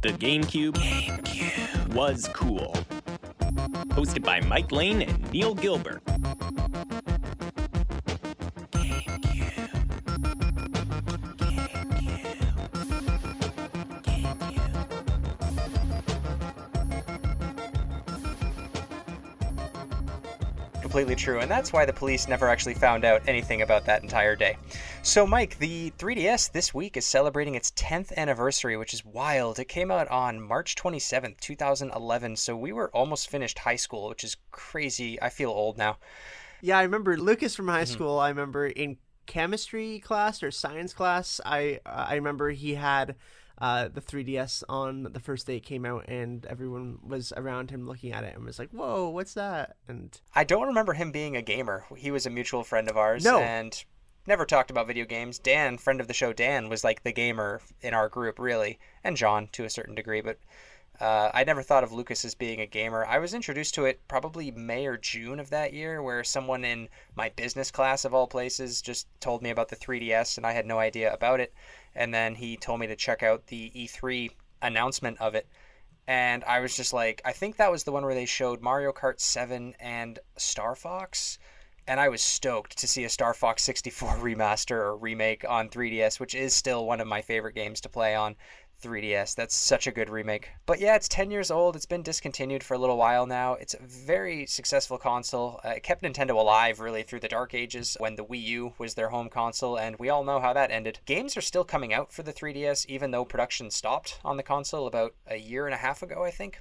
The GameCube, GameCube was cool. Hosted by Mike Lane and Neil Gilbert. completely true, and that's why the police never actually found out anything about that entire day. So, Mike, the 3DS this week is celebrating its 10th anniversary, which is wild. It came out on March 27th, 2011, so we were almost finished high school, which is crazy. I feel old now. Yeah, I remember Lucas from high Mm-hmm. school. I remember in chemistry class or science class, I I remember he had uh, the 3DS on the first day it came out, and everyone was around him looking at it and was like, "Whoa, what's that?" And I don't remember him being a gamer. He was a mutual friend of ours No. and never talked about video games. Dan, friend of the show, Dan was like the gamer in our group, really, and John to a certain degree, but uh, I never thought of Lucas as being a gamer. I was introduced to it probably May or June of that year, where someone in my business class, of all places, just told me about the 3DS, and I had no idea about it. And then he told me to check out the E3 announcement of it and I was just like, I think that was the one where they showed Mario Kart 7 and Star Fox. And I was stoked to see a Star Fox 64 remaster or remake on 3DS, which is still one of my favorite games to play on 3DS. That's such a good remake. But yeah, it's 10 years old. It's been discontinued for a little while now. It's a very successful console. Uh, it kept Nintendo alive really through the dark ages when the Wii U was their home console, and we all know how that ended. Games are still coming out for the 3DS, even though production stopped on the console about a year and a half ago, I think.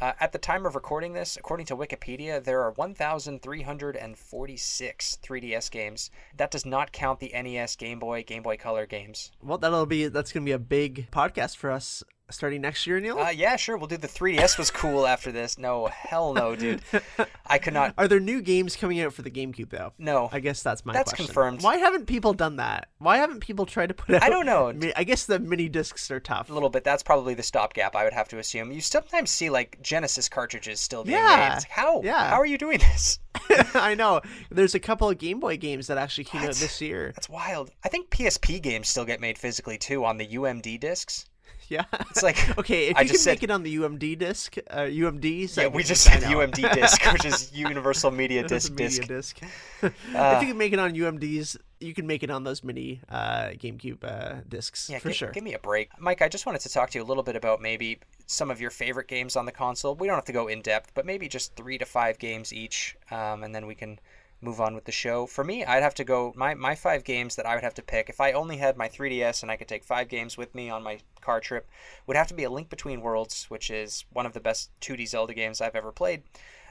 Uh, at the time of recording this, according to Wikipedia, there are 1,346 3DS games. That does not count the NES, Game Boy, Game Boy Color games. well, that'll be that's gonna be a big podcast for us starting next year, Neil. Uh, yeah, sure, we'll do the 3DS was cool after this. No, hell no, dude. I could not. Are there new games coming out for the GameCube though? No. I guess that's my That's question. confirmed. Why haven't people done that? Why haven't people tried to put out? I don't know. I guess the mini discs are tough. A little bit. That's probably the stopgap, I would have to assume. You sometimes see, like, Genesis cartridges still being Yeah, made. Like, how? yeah. How are you doing this? I know. There's a couple of Game Boy games that actually came out this year. That's wild. I think PSP games still get made physically, too, on the UMD discs. Yeah. It's like, okay, if I you can make it on the UMD disc, uh, UMD. Yeah, we just said. UMD disc, which is Universal Media Disc media disc. disc. if you can make it on UMDs, you can make it on those mini uh, GameCube uh, discs Yeah, for gi- sure. Give me a break. Mike, I just wanted to talk to you a little bit about maybe some of your favorite games on the console. We don't have to go in depth, but maybe just three to five games each, um, and then we can move on with the show. For me, I'd have to go my, my five games that I would have to pick. If I only had my 3DS and I could take five games with me on my car trip, would have to be A Link Between Worlds, which is one of the best 2D Zelda games I've ever played.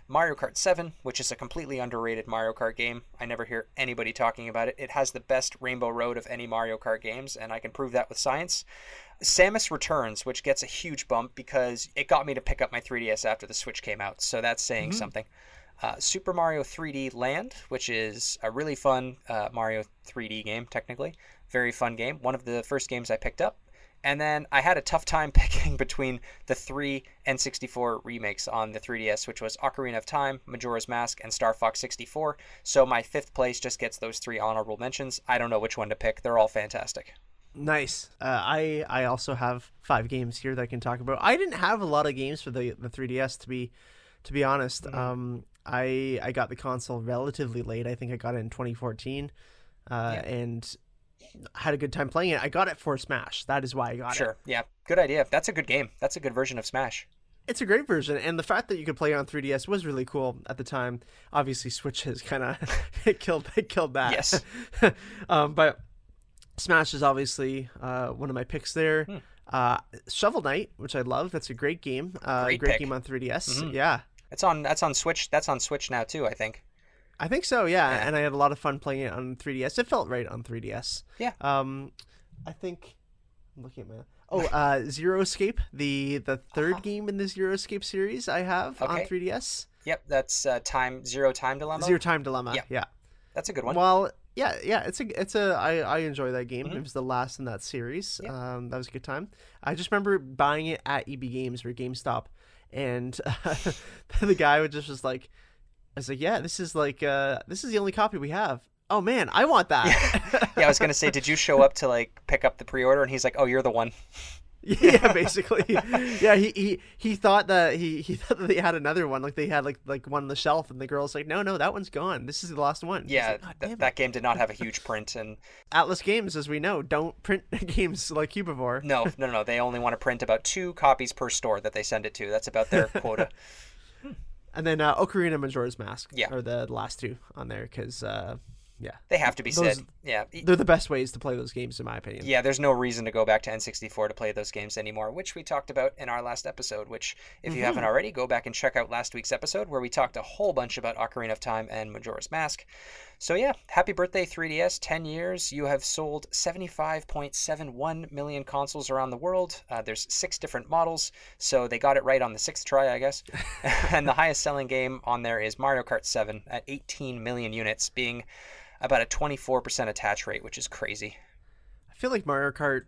Mario Kart 7, which is a completely underrated Mario Kart game. I never hear anybody talking about it. It has the best Rainbow Road of any Mario Kart games, and I can prove that with science. Samus Returns, which gets a huge bump because it got me to pick up my 3DS after the Switch came out, so that's saying mm-hmm. something. Uh, Super Mario 3D Land, which is a really fun uh, Mario 3D game, technically. Very fun game. One of the first games I picked up. And then I had a tough time picking between the three N64 remakes on the 3DS, which was Ocarina of Time, Majora's Mask, and Star Fox 64. So my fifth place just gets those three honorable mentions. I don't know which one to pick. They're all fantastic. Nice. Uh, I I also have five games here that I can talk about. I didn't have a lot of games for the the 3DS to be to be honest. Mm-hmm. Um, I I got the console relatively late. I think I got it in 2014, uh, Yeah. and had a good time playing it. I got it for Smash. That is why I got it. Sure. Yeah. Good idea. That's a good game. That's a good version of Smash. It's a great version, and the fact that you could play it on 3DS was really cool at the time. Obviously, Switch has kind of it killed it killed that. Yes. um, but Smash is obviously uh, one of my picks there. Hmm. Uh, Shovel Knight, which I love, that's a great game. Uh, Great great game on 3DS. Mhm. Yeah, That's on. That's on Switch. That's on Switch now too. I think. I think so. Yeah. Yeah. and I had a lot of fun playing it on 3DS. It felt right on 3DS. Yeah. Um, I think I'm looking at my. Oh, uh, Zero Escape, the the 3rd game in the Zero Escape series I have on Uh-huh. 3DS. Yep. That's uh, time zero time dilemma. Zero Time Dilemma. Yeah. yeah. That's a good one. Well, yeah, yeah, it's a it's a I I enjoy that game. Mhm. It was the last in that series. Yeah. Um, that was a good time. I just remember buying it at EB Games or GameStop, and the guy would just was like, I was like, yeah, this is like uh this is the only copy we have. Oh man, I want that. yeah, I was gonna say, did you show up to like pick up the pre-order? And he's like, "Oh, you're the one." yeah, basically. yeah, he, he he thought that he he thought that they had another one, like they had like like one on the shelf, and the girl's like, no, no, that one's gone. This is the last one. Yeah, like, "God th- that game did not have a huge print, and Atlus Games, as we know, don't print games like Cubivore. no, no, no, they only want to print about two copies per store that they send it to. That's about their quota. And then uh, Ocarina and Majora's Mask Yeah. are the last two on there because uh, yeah, They have to be Those- said. Yeah, they're the best ways to play those games in my opinion. yeah. There's no reason to go back to N64 to play those games anymore, which we talked about in our last episode. Which, if you mm-hmm. haven't already, go back and check out last week's episode where we talked a whole bunch about Ocarina of Time and Majora's Mask. So yeah, happy birthday 3DS! 10 years. You have sold 75.71 million consoles around the world. Uh, there's six different models, so they got it right on the sixth try, I guess. and the highest selling game on there is Mario Kart 7 at 18 million units, being about a 24% attach rate, which is crazy. I feel like Mario Kart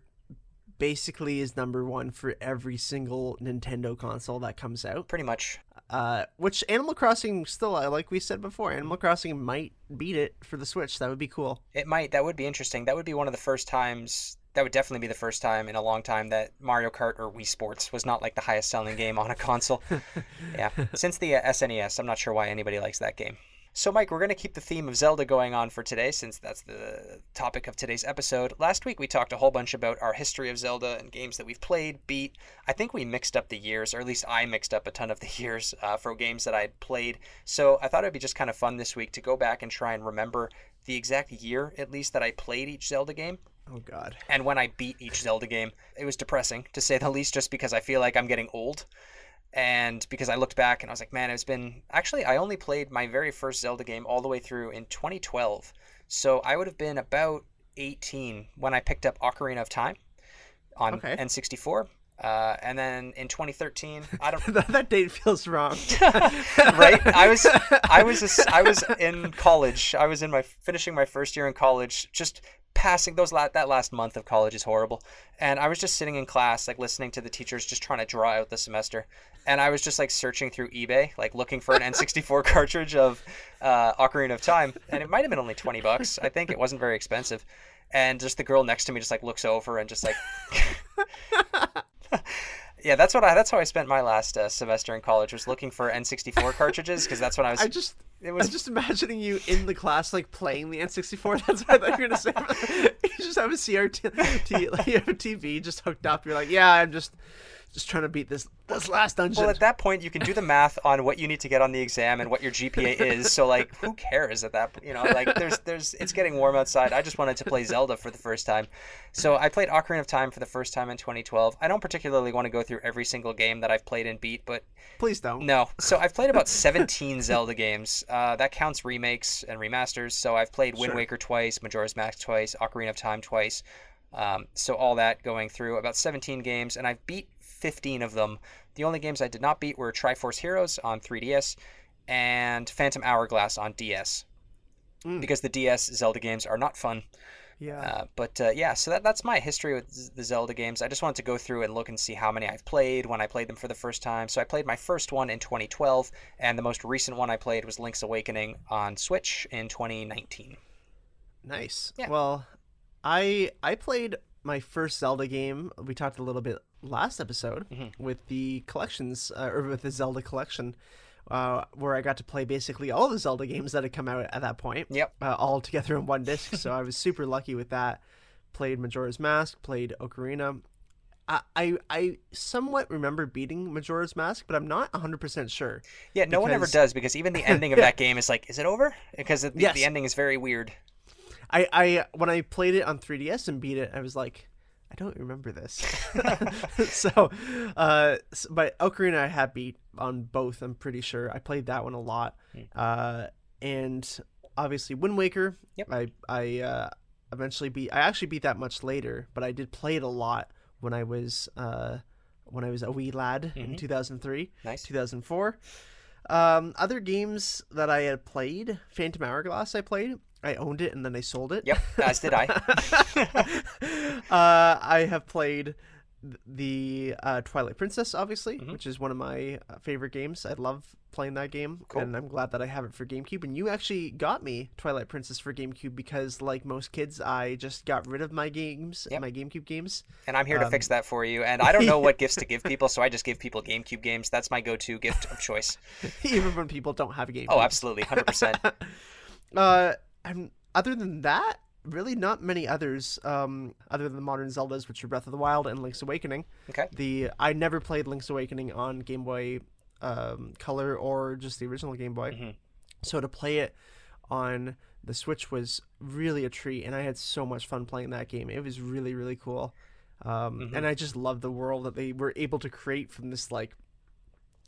basically is number one for every single Nintendo console that comes out. Pretty much. Uh, which Animal Crossing still, uh, like we said before, Animal Crossing might beat it for the Switch. That would be cool. It might. That would be interesting. That would be one of the first times. That would definitely be the first time in a long time that Mario Kart or Wii Sports was not like the highest selling game on a console. yeah, since the uh, SNES, I'm not sure why anybody likes that game. So, Mike, we're going to keep the theme of Zelda going on for today since that's the topic of today's episode. Last week, we talked a whole bunch about our history of Zelda and games that we've played, beat. I think we mixed up the years, or at least I mixed up a ton of the years uh, for games that I'd played. So, I thought it'd be just kind of fun this week to go back and try and remember the exact year, at least, that I played each Zelda game. Oh God. And when I beat each Zelda game, it was depressing to say the least, just because I feel like I'm getting old. And because I looked back and I was like, man, it's been. Actually, I only played my very first Zelda game all the way through in 2012. So I would have been about 18 when I picked up Ocarina of Time on Okay. N64. Uh, and then in 2013, I don't that, that date feels wrong. right? I was I was a I was in college. I was in my finishing my first year in college. Just passing those la- that last month of college is horrible. And I was just sitting in class, like listening to the teachers, just trying to draw out the semester. And I was just like searching through eBay, like looking for an N64 cartridge of uh, Ocarina of Time, and it might have been only twenty bucks. I think it wasn't very expensive. And just the girl next to me just like looks over and just like. Yeah, that's what I. That's how I spent my last uh, semester in college. Was looking for N64 cartridges because that's when I was. I just. It was I was was just imagining you in the class, like playing the N64. That's what I thought you were gonna say. you just have a CRT, like, you have a TV just hooked up. You're like, yeah, I'm just, just trying to beat this this last dungeon. Well, at that point, you can do the math on what you need to get on the exam and what your GPA is. So, like, who cares at that? You know, like, there's, there's, it's getting warm outside. I just wanted to play Zelda for the first time, so I played Ocarina of Time for the first time in 2012. I don't particularly want to go through every single game that I've played and beat, but Please don't. no. So I've played about 17 Zelda games. Uh, that counts remakes and remasters. So I've played Wind Sure. Waker twice, Majora's Mask twice, Ocarina of Time twice. Um, so all that going through about 17 games, and I've beat 15 of them. The only games I did not beat were Triforce Heroes on 3DS and Phantom Hourglass on DS. Mm. Because the DS Zelda games are not fun. Yeah. Uh, but uh, yeah, so that, that's my history with the Zelda games. I just wanted to go through and look and see how many I've played when I played them for the first time. So I played my first one in 2012, and the most recent one I played was Link's Awakening on Switch in 2019. Nice. Yeah. Well, I I played my first Zelda game. We talked a little bit last episode Mhm. with the collections uh, or with the Zelda collection, uh, where I got to play basically all the Zelda games that had come out at that point. Yep. Uh, all together in one disc. so I was super lucky with that. Played Majora's Mask. Played Ocarina. I, I I somewhat remember beating Majora's Mask, but I'm not 100% sure. Yeah, no one ever does because even the ending of that game is like, is it over? Because the, Yes. the ending is very weird. I, I when I played it on 3DS and beat it, I was like, I don't remember this. so, uh, s- but Ocarina I have beat on both. I'm pretty sure I played that one a lot. Uh, and obviously Wind Waker. Yep. I I uh, eventually beat. I actually beat that much later, but I did play it a lot when I was uh when I was a wee lad in Mhm. 2003, Nice. 2004. Um, other games that I had played, Phantom Hourglass. I played. I owned it and then I sold it. Yep, as did I. uh, I have played the uh, Twilight Princess, obviously, Mhm. which is one of my uh, favorite games. I love playing that game, Cool. and I'm glad that I have it for GameCube. And you actually got me Twilight Princess for GameCube because, like most kids, I just got rid of my games, Yep. my GameCube games. And I'm here to Um, fix that for you. And I don't know what gifts to give people, so I just give people GameCube games. That's my go-to gift of choice. even when people don't have a GameCube. Oh, absolutely, hundred percent. Uh, and other than that, really not many others. Um, other than the modern Zeldas, which are Breath of the Wild and Link's Awakening. Okay. The I never played Link's Awakening on Game Boy um, Color or just the original Game Boy. Mhm. So to play it on the Switch was really a treat, and I had so much fun playing that game. It was really really cool, um, Mhm. and I just love the world that they were able to create from this like.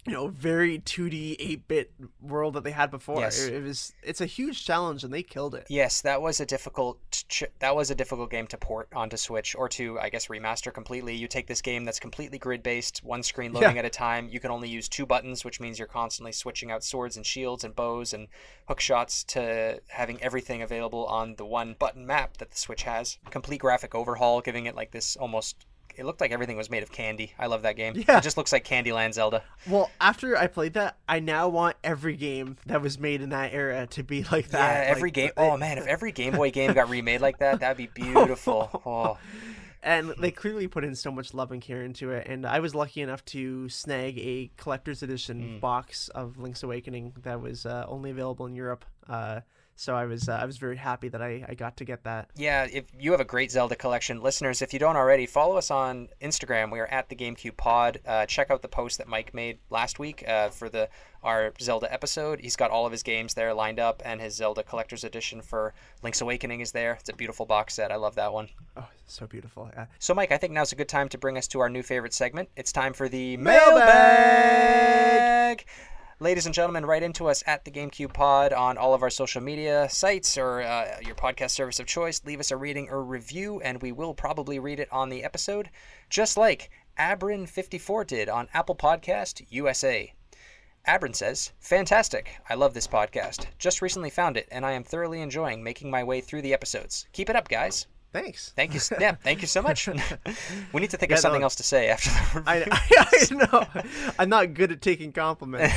You know, very 2D, 8-bit world that they had before. Yes. It, it was, it's a huge challenge, and they killed it. Yes, that was a difficult ch- that was a difficult game to port onto Switch or to I guess remaster completely. You take this game that's completely grid based, one screen loading at a time. You can only use two buttons, which means you're constantly switching out swords and shields and bows and hook shots to having everything available on the one button map that the Switch has. Complete graphic overhaul, giving it like this almost it looked like everything was made of candy. I love that game. Yeah. It just looks like Candyland Zelda. Well, after I played that, I now want every game that was made in that era to be like that. yeah, every Like, game. Oh man, if every Game Boy game got remade like that, that'd be beautiful. Oh. and they clearly put in so much love and care into it. And I was lucky enough to snag a collector's edition Mm. box of Link's Awakening that was uh, only available in Europe. Uh, so I was uh, I was very happy that I, I got to get that. Yeah, if you have a great Zelda collection, listeners, if you don't already, follow us on Instagram. We are at the GameCube Pod. Uh, check out the post that Mike made last week uh, for the our Zelda episode. He's got all of his games there lined up, and his Zelda Collector's Edition for Link's Awakening is there. It's a beautiful box set. I love that one. Oh, so beautiful. Uh, So, Mike, I think now's a good time to bring us to our new favorite segment. It's time for the Mailbag! mailbag. Ladies and gentlemen, write into us at the GameCube Pod on all of our social media sites or uh, your podcast service of choice. Leave us a reading or review, and we will probably read it on the episode, just like Abrin54 did on Apple Podcast USA. Abrin says, Fantastic. I love this podcast. Just recently found it, and I am thoroughly enjoying making my way through the episodes. Keep it up, guys. Thanks. Thank you. Yeah, thank you so much. we need to think Yeah, of something no. else to say after the I, review. I, know. I'm not good at taking compliments.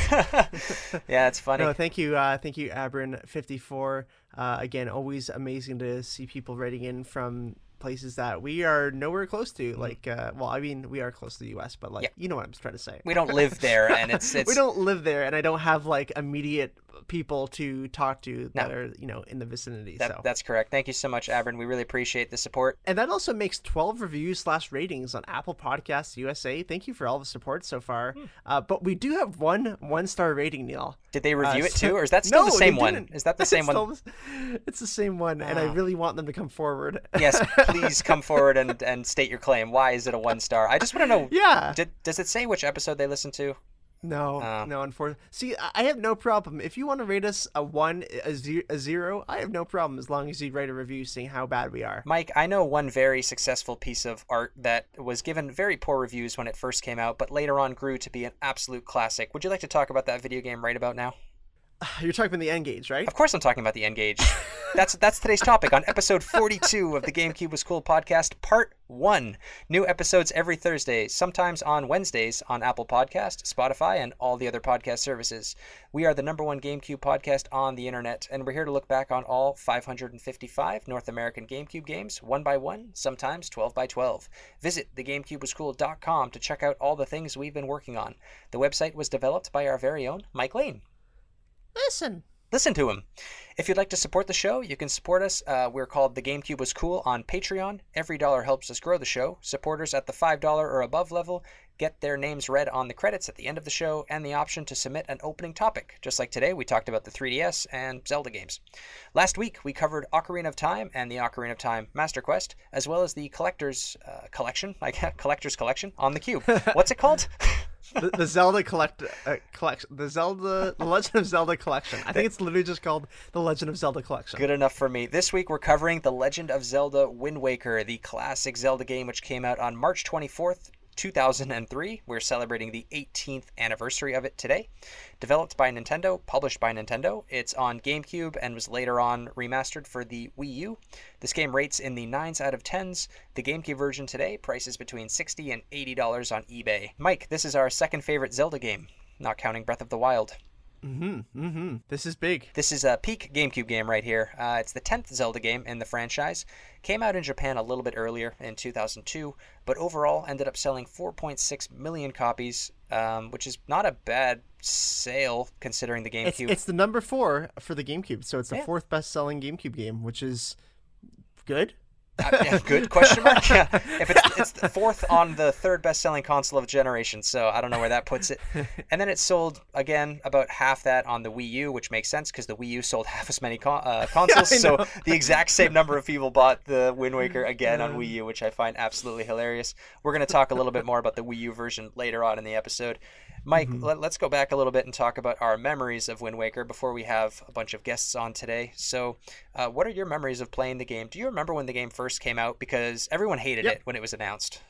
yeah, it's funny. No, thank you, uh, thank you, Abrin54. Uh, again, always amazing to see people writing in from places that we are nowhere close to. Like, uh, well, I mean, we are close to the U.S., but like, Mm-hmm. Yeah. you know what I'm trying to say. we don't live there, and it's it's we don't live there, and I don't have like immediate people to talk to that No. are you know in the vicinity. that, so. that's correct. Thank you so much, Abrin. We really appreciate the support. and that also makes 12 reviews slash ratings on Apple Podcasts USA. Thank you for all the support so far. Hmm. Uh, but we do have one one star rating, Neil. Did they review Uh, it too, or is that still No, the same one? Is that the same It's one? still It's the same one, and I Ah. really want them to come forward. yes, please come forward and, and state your claim. Why is it a one star? I just want to know. yeah. Did, does it say which episode they listened to? No, Oh. no, unfortunately. See, I I have no problem. If you want to rate us a one, a zero, a zero, I have no problem as long as you write a review saying how bad we are. Mike, I know one very successful piece of art that was given very poor reviews when it first came out, but later on grew to be an absolute classic. Would you like to talk about that video game right about now? You're talking about the N-Gage, right? Of course, I'm talking about the N-Gage. That's that's today's topic on episode 42 of the GameCube was cool podcast, part one. New episodes every Thursday, sometimes on Wednesdays on Apple Podcast, Spotify, and all the other podcast services. We are the number one GameCube podcast on the internet, and we're here to look back on all 555 North American GameCube games, one by one, sometimes 12 by 12. Visit thegamecubewascool.com to check out all the things we've been working on. The website was developed by our very own Mike Lane Listen. listen to him. If you'd like to support the show, you can support us. Uh, we're called The GameCube Was Cool on Patreon. Every dollar helps us grow the show. Supporters at the $5 or above level get their names read on the credits at the end of the show and the option to submit an opening topic. Just like today, we talked about the 3DS and Zelda games. Last week, we covered Ocarina of Time and the Ocarina of Time Master Quest, as well as the Collector's uh, Collection, like Collector's Collection on the Cube. What's it called? the, the Zelda collect uh, collection, the Zelda, the Legend of Zelda collection. I think it's literally just called the Legend of Zelda collection. Good enough for me. This week we're covering The Legend of Zelda Wind Waker, the classic Zelda game which came out on March 24th, 2003. We're celebrating the 18th anniversary of it today. Developed by Nintendo, published by Nintendo. It's on GameCube and was later on remastered for the Wii U. This game rates in the 9s out of 10s. The GameCube version today prices between $60 and $80 on eBay. Mike, this is our second favorite Zelda game, not counting Breath of the Wild. Mm-hmm. Mm-hmm. This is big. This is a peak GameCube game right here. Uh, it's the 10th Zelda game in the franchise. Came out in Japan a little bit earlier in 2002, but overall ended up selling 4.6 million copies, um, which is not a bad sale considering the GameCube. It's, it's the number four for the GameCube, so it's the Yeah. fourth best-selling GameCube game, which is good. Uh, yeah, good question mark. Yeah, if it's it's the fourth on the third best-selling console of generation, so I don't know where that puts it. And then it sold again about half that on the Wii U, which makes sense because the Wii U sold half as many con- uh, consoles. I so the exact same number of people bought the Wind Waker again on Wii U, which I find absolutely hilarious. We're going to talk a little bit more about the Wii U version later on in the episode. Mike, mm-hmm. let, us go back a little bit and talk about our memories of Wind Waker before we have a bunch of guests on today. So, uh, what are your memories of playing the game? Do you remember when the game first came out? Because everyone hated Yep. it when it was announced.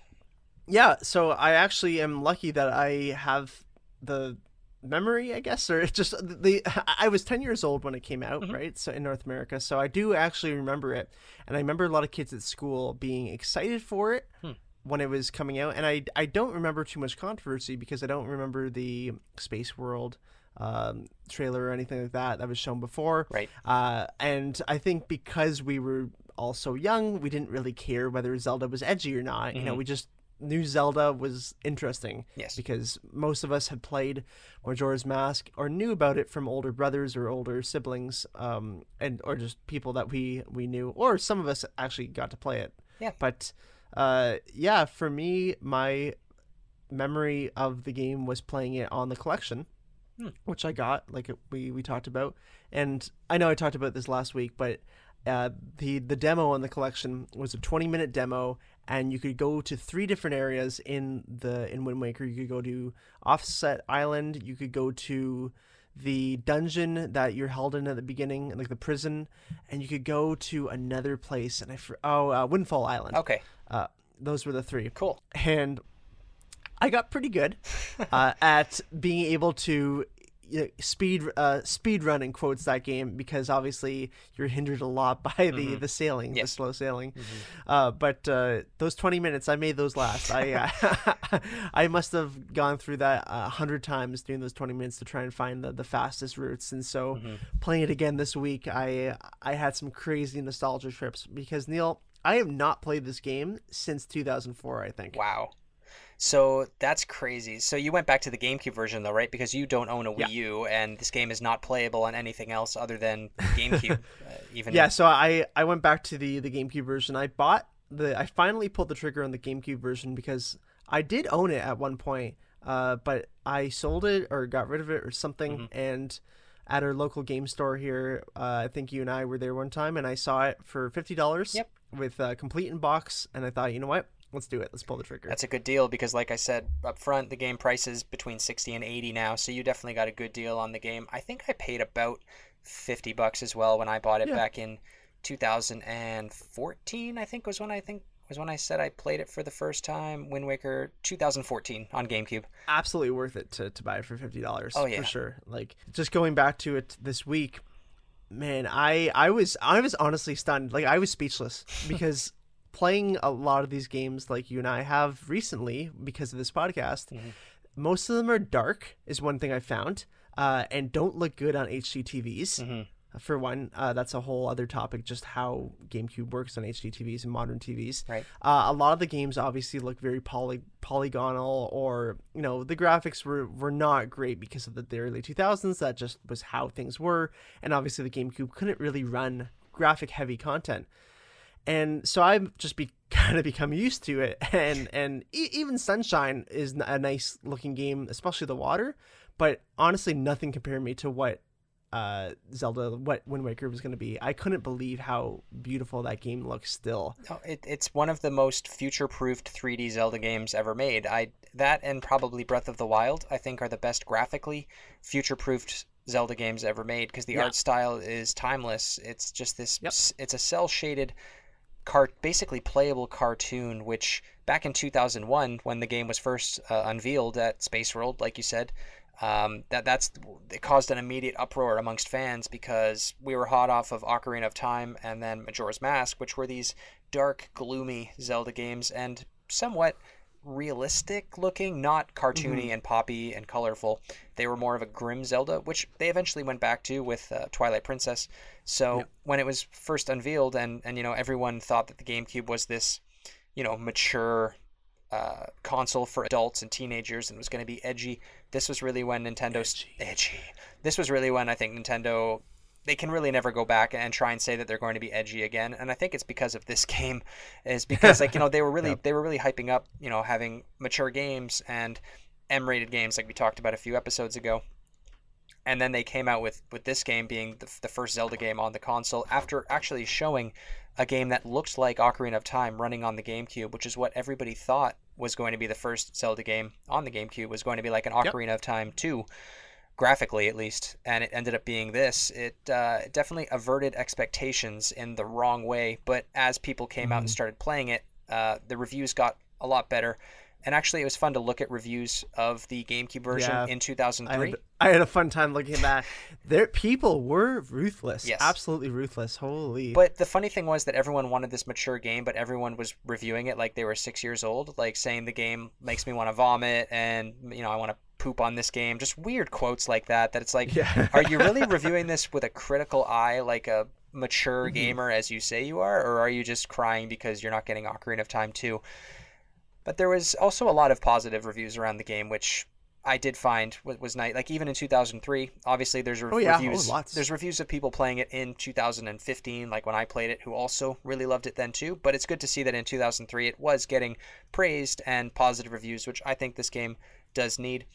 Yeah, so I actually am lucky that I have the memory, I guess, or just the I was 10 years old when it came out, mm-hmm. right? So in North America, so I do actually remember it. And I remember a lot of kids at school being excited for it hmm. When it was coming out, and I I don't remember too much controversy because I don't remember the Space World um, trailer or anything like that that was shown before. Right. Uh, and I think because we were all so young, we didn't really care whether Zelda was edgy or not. You know, we just knew Zelda was interesting. Yes. Because most of us had played Majora's Mask or knew about it from older brothers or older siblings, um, and or just people that we we knew, or some of us actually got to play it. Yeah. But uh, yeah, for me, my memory of the game was playing it on the collection, which I got, like we we talked about, and I know I talked about this last week, but uh, the the demo on the collection was a 20 minute demo, and you could go to three different areas in the in Wind Waker. You could go to Outset Island, you could go to the dungeon that you're held in at the beginning, like the prison, and you could go to another place, and I for, oh uh, Windfall Island. Okay, Uh, those were the three cool. and I got pretty good uh, at being able to speed uh, speed run in quotes that game because obviously you're hindered a lot by the the sailing, the slow sailing. Uh, but uh, those 20 minutes, I made those last. I uh, I must have gone through that a hundred times during those 20 minutes to try and find the, the fastest routes. And so playing it again this week, I I had some crazy nostalgia trips because Neil. I have not played this game since 2004, I think. Wow. So that's crazy. So you went back to the GameCube version though, right? Because you don't own a Wii Yeah. U, and this game is not playable on anything else other than GameCube. uh, even Yeah, so I I went back to the the GameCube version. I bought the I finally pulled the trigger on the GameCube version because I did own it at one point, uh, but I sold it or got rid of it or something, Mm-hmm. and at our local game store here, uh, I think you and I were there one time, and I saw it for fifty dollars. Yep. With uh, complete in box, and I thought, you know what, let's do it. Let's pull the trigger. That's a good deal because, like I said up front, the game price is between sixty and eighty now. So you definitely got a good deal on the game. I think I paid about fifty bucks as well when I bought it Yeah. back in two thousand and fourteen. I think was when I think was when I said I played it for the first time. Wind Waker, two thousand fourteen on GameCube. absolutely worth it to, to buy it for fifty dollars. Oh, yeah. for sure. Like just going back to it this week, man, I I was I was honestly stunned. Like I was speechless because playing a lot of these games like you and I have recently because of this podcast, Mm-hmm. most of them are dark. Is one thing I found, uh, and don't look good on HD TVs. Mm-hmm. For one, uh, that's a whole other topic, just how GameCube works on HD TVs and modern TVs. Right. Uh, a lot of the games obviously look very poly polygonal, or you know the graphics were were not great because of the, the early 2000s. That just was how things were, and obviously the GameCube couldn't really run graphic heavy content. And so I've just be kind of become used to it, and and e- even Sunshine is a nice looking game, especially the water. But honestly, nothing compared me to what uh, Zelda, what Wind Waker was going to be. I couldn't believe how beautiful that game looks still. No, it, it's one of the most future-proofed 3D Zelda games ever made. I that and probably Breath of the Wild, I think, are the best graphically future-proofed Zelda games ever made because the Yeah. art style is timeless. It's just this. Yep. It's a cel-shaded car basically playable cartoon, which back in 2001 when the game was first uh, unveiled at Space World, like you said. Um, that that's it caused an immediate uproar amongst fans because we were hot off of Ocarina of Time and then Majora's Mask, which were these dark, gloomy Zelda games and somewhat realistic looking, not cartoony Mm-hmm. and poppy and colorful. They were more of a grim Zelda, which they eventually went back to with uh, Twilight Princess. So Yep. when it was first unveiled, and and you know everyone thought that the GameCube was this, you know, mature uh, console for adults and teenagers and was going to be edgy. This was really when Nintendo edgy. edgy. This was really when I think Nintendo they can really never go back and try and say that they're going to be edgy again. And I think it's because of this game, is because like you know they were really Yep. they were really hyping up you know having mature games and M-rated games like we talked about a few episodes ago. And then they came out with with this game being the, the first Zelda game on the console after actually showing a game that looked like Ocarina of Time running on the GameCube, which is what everybody thought was going to be the first Zelda game on the GameCube was going to be like an Yep. Ocarina of Time 2 graphically at least and it ended up being this it uh, definitely averted expectations in the wrong way but as people came out and Mhm. started playing it uh, the reviews got a lot better and actually it was fun to look at reviews of the gamecube version Yeah. in I 2003 had, I had a fun time looking back. There, people were ruthless. Yes. absolutely ruthless. Holy. But the funny thing was that everyone wanted this mature game, but everyone was reviewing it like they were six years old, like saying the game makes me want to vomit and you know I want to poop on this game. Just weird quotes like that. That it's like, yeah. are you really reviewing this with a critical eye, like a mature Mhm. gamer as you say you are, or are you just crying because you're not getting Ocarina of Time 2? But there was also a lot of positive reviews around the game, which I did find wa- was nice. Like even in 2003, obviously there's re- Oh, yeah. Oh, reviews. lots. There's reviews of people playing it in 2015, like when I played it, who also really loved it then too. But it's good to see that in 2003 it was getting praised and positive reviews, which I think this game does need.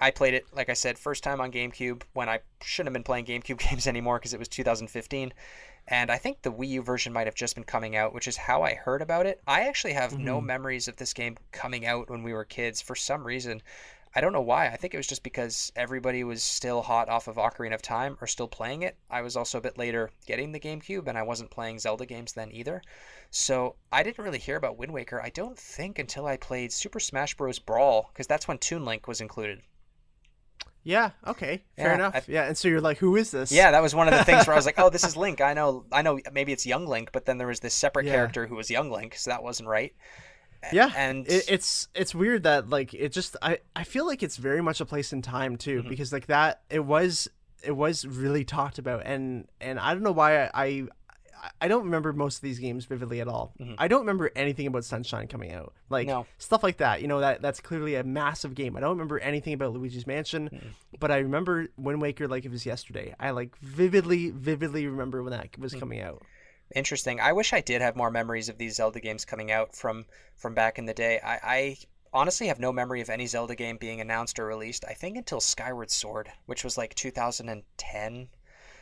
I played it, like I said, first time on GameCube when I shouldn't have been playing GameCube games anymore because it was 2015. And I think the Wii U version might have just been coming out, which is how I heard about it. I actually have no Mhm. memories of this game coming out when we were kids for some reason. I don't know why. I think it was just because everybody was still hot off of Ocarina of Time or still playing it. I was also a bit later getting the GameCube and I wasn't playing Zelda games then either. So I didn't really hear about Wind Waker, I don't think, until I played Super Smash Bros. Brawl, because that's when Toon Link was included. Yeah. Okay. Fair Yeah, enough. I- yeah. And so you're like, who is this? Yeah, that was one of the things where I was like, "Oh, this is Link." I know, I know. Maybe it's Young Link, but then there was this separate Yeah. character who was Young Link, so that wasn't right. Yeah, and it, it's it's weird that like it just I I feel like it's very much a place in time too Mhm. because like that it was it was really talked about and and I don't know why I I, I don't remember most of these games vividly at all. Mhm. I don't remember anything about Sunshine coming out like No. stuff like that. You know that that's clearly a massive game. I don't remember anything about Luigi's Mansion, Mhm. but I remember Wind Waker like it was yesterday. I like vividly vividly remember when that was Mhm. coming out. Interesting. I wish I did have more memories of these Zelda games coming out from from back in the day. I, I honestly have no memory of any Zelda game being announced or released. I think until Skyward Sword, which was like 2010.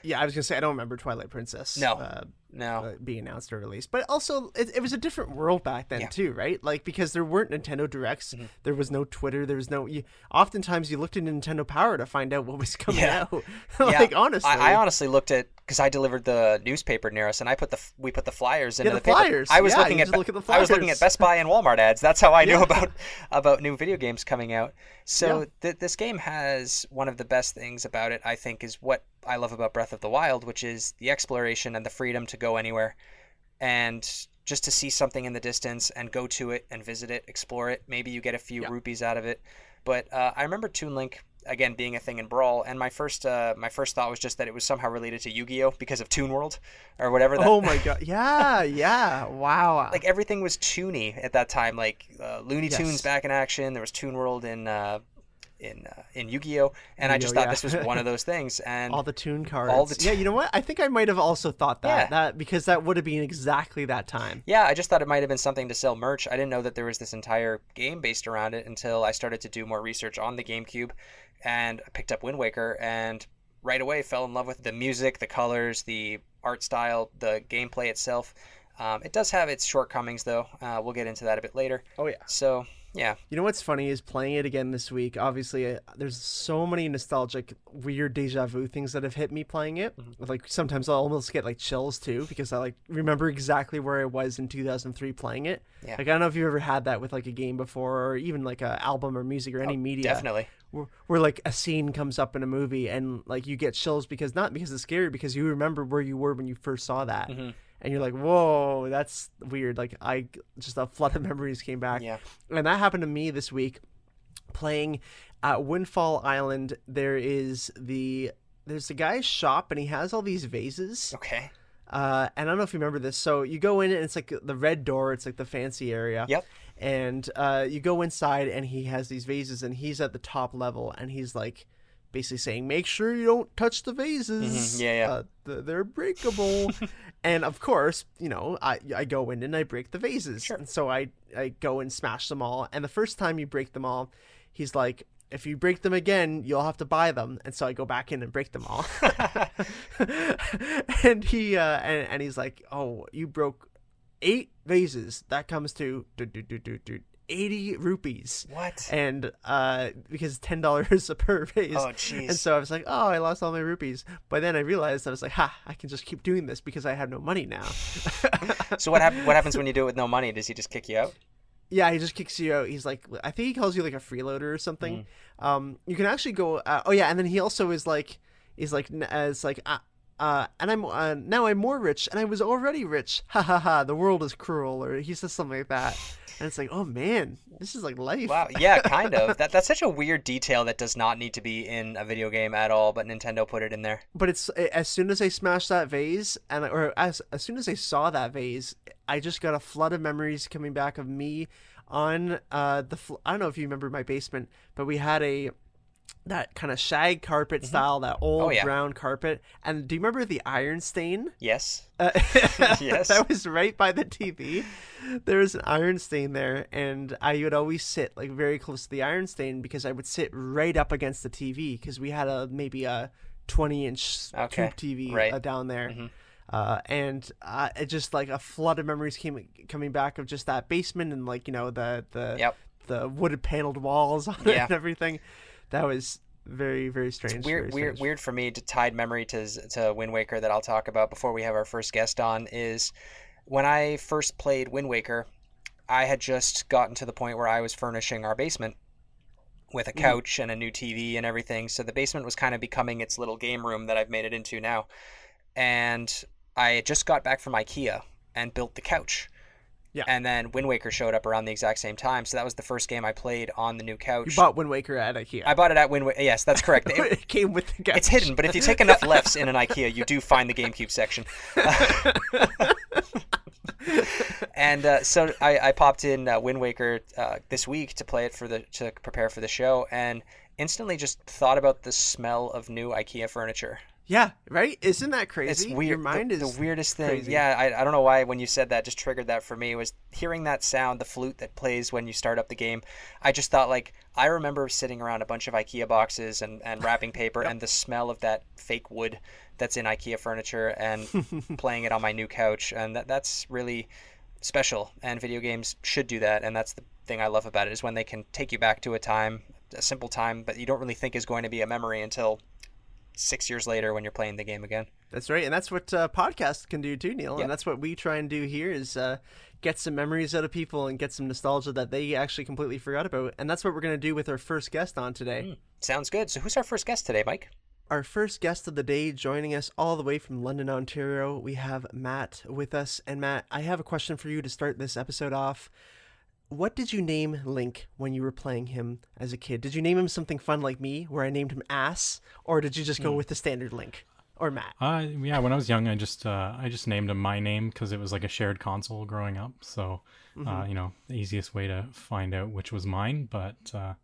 Yeah, I was gonna say I don't remember Twilight Princess. No. uh, No. uh, being announced or released. But also, it, it was a different world back then Yeah. too, right? Like because there weren't Nintendo Directs, Mhm. there was no Twitter, there was no. You, oftentimes, you looked at Nintendo Power to find out what was coming Yeah. out. like honestly, I, I honestly looked at because I delivered the newspaper near us, and I put the we put the flyers into Yeah, the, the paper. flyers. I was Yeah, looking at, look at I was looking at. Best Buy and Walmart ads. That's how I knew about about new video games coming out. So Yeah. th- this game has one of the best things about it. I think is what I love about Breath of the Wild, which is the exploration and the freedom to go anywhere, and just to see something in the distance and go to it and visit it, explore it. Maybe you get a few Yeah. rupees out of it. But uh, I remember Toon Link again being a thing in Brawl, and my first uh, my first thought was just that it was somehow related to Yu-Gi-Oh because of Toon World or whatever. That, oh my god! Yeah, yeah. Wow. like everything was toony at that time. Like uh, Looney Yes. Tunes back in action. There was Toon World in uh, in uh, in Yu-Gi-Oh, and I just Yu-Gi-Oh, thought yeah. this was one of those things. And all the Toon cards. all the yeah, you know what? I think I might have also thought that Yeah. that because that would have been exactly that time. Yeah, I just thought it might have been something to sell merch. I didn't know that there was this entire game based around it until I started to do more research on the GameCube and I picked up Wind Waker and right away fell in love with the music, the colors, the art style, the gameplay itself. Um, it does have its shortcomings though. Uh, we'll get into that a bit later. Oh yeah. So Yeah. You know what's funny is playing it again this week. Obviously, uh, there's so many nostalgic, weird deja vu things that have hit me playing it. Mm-hmm. Like sometimes I'll almost get like chills too because I like remember exactly where I was in 2003 playing it. Yeah. Like I don't know if you've ever had that with like a game before, or even like a album or music or any media. Oh, Definitely. Where, where like a scene comes up in a movie and like you get chills because not because it's scary because you remember where you were when you first saw that. Mm-hmm. And you're like, whoa, that's weird. Like I just a flood of memories came back Yeah. and that happened to me this week playing at windfall island there is the there's a guy's shop and he has all these vases Okay. uh, and i don't know if you remember this so you go in and it's like the red door it's like the fancy area Yep. and uh, you go inside and he has these vases and he's at the top level and he's like basically saying make sure you don't touch the vases. Mhm. Yeah, yeah. uh, th- they're breakable. And of course you know I, I go in and i break the vases. Sure. and so I, I go and smash them all. And the first time you break them all he's like if you break them again you'll have to buy them. And so i go back in and break them all. And he uh and, and he's like oh you broke eight vases. That comes to do, do, do, do, do, 80 rupees What? and uh because ten dollars per vase Oh, jeez. and so i was like oh i lost all my rupees but then i realized i was like ha i can just keep doing this because i have no money now So what hap- What happens when you do it with no money? Does he just kick you out? yeah he just kicks you out he's like i think he calls you like a freeloader or something um you can actually go uh, oh yeah and then he also is like he's like as like uh, uh, and I'm uh, now I'm more rich, and I was already rich. Ha ha ha! The world is cruel, or he says something like that, and it's like, oh man, this is like life. Wow. Yeah, kind of. That that's such a weird detail that does not need to be in a video game at all, but Nintendo put it in there. But it's as soon as I smashed that vase, and or as as soon as I saw that vase, I just got a flood of memories coming back of me on uh the fl- I don't know if you remember my basement, but we had a that kind of shag carpet style, that old Oh, yeah. brown carpet. And do you remember the iron stain? Yes. Uh, Yes. that was right by the TV. There was an iron stain there, and I would always sit like very close to the iron stain because I would sit right up against the TV because we had a maybe a twenty inch Okay, tube TV right. uh, down there. Mhm. Uh, and uh, it just like a flood of memories came coming back of just that basement and like you know the the Yep. the wooded paneled walls on it and everything. That was very very strange. It's weird, very weird, strange. weird for me to tied memory to to Wind Waker that I'll talk about before we have our first guest on is when I first played Wind Waker, I had just gotten to the point where I was furnishing our basement with a mm. couch and a new TV and everything. So the basement was kind of becoming its little game room that I've made it into now. And I had just got back from IKEA and built the couch. Yeah. And then Wind Waker showed up around the exact same time. So that was the first game I played on the new couch. You bought Wind Waker at IKEA. I bought it at Wind Waker. Yes, that's correct. It- it came with the couch. it's hidden, but if you take enough lefts in an IKEA, you do find the GameCube section. and uh, so I, I popped in uh, Wind Waker uh, this week to play it for the to prepare for the show, and instantly just thought about the smell of new IKEA furniture. Yeah, right. Isn't that crazy? It's weird. Your mind the, is the weirdest thing. crazy. Yeah, I, I don't know why when you said that just triggered that for me was hearing that sound, the flute that plays when you start up the game. I just thought like I remember sitting around a bunch of IKEA boxes and, and wrapping paper and the smell of that fake wood that's in IKEA furniture and playing it on my new couch and that that's really special and video games should do that and that's the thing I love about it is when they can take you back to a time a simple time but you don't really think is going to be a memory until six years later when you're playing the game again. That's right, and that's what uh, podcasts can do too, Neil. Yeah. And that's what we try and do here is uh, get some memories out of people and get some nostalgia that they actually completely forgot about. And that's what we're going to do with our first guest on today. Sounds good. So who's our first guest today, Mike? Our first guest of the day, joining us all the way from London, Ontario, we have Matt with us. And Matt, I have a question for you to start this episode off. What did you name Link when you were playing him as a kid? Did you name him something fun like me, where I named him Ass, or did you just go with the standard Link or Matt? Uh, yeah, when I was young, I just uh, I just named him my name because it was like a shared console growing up. So, uh, you know, the easiest way to find out which was mine. But uh,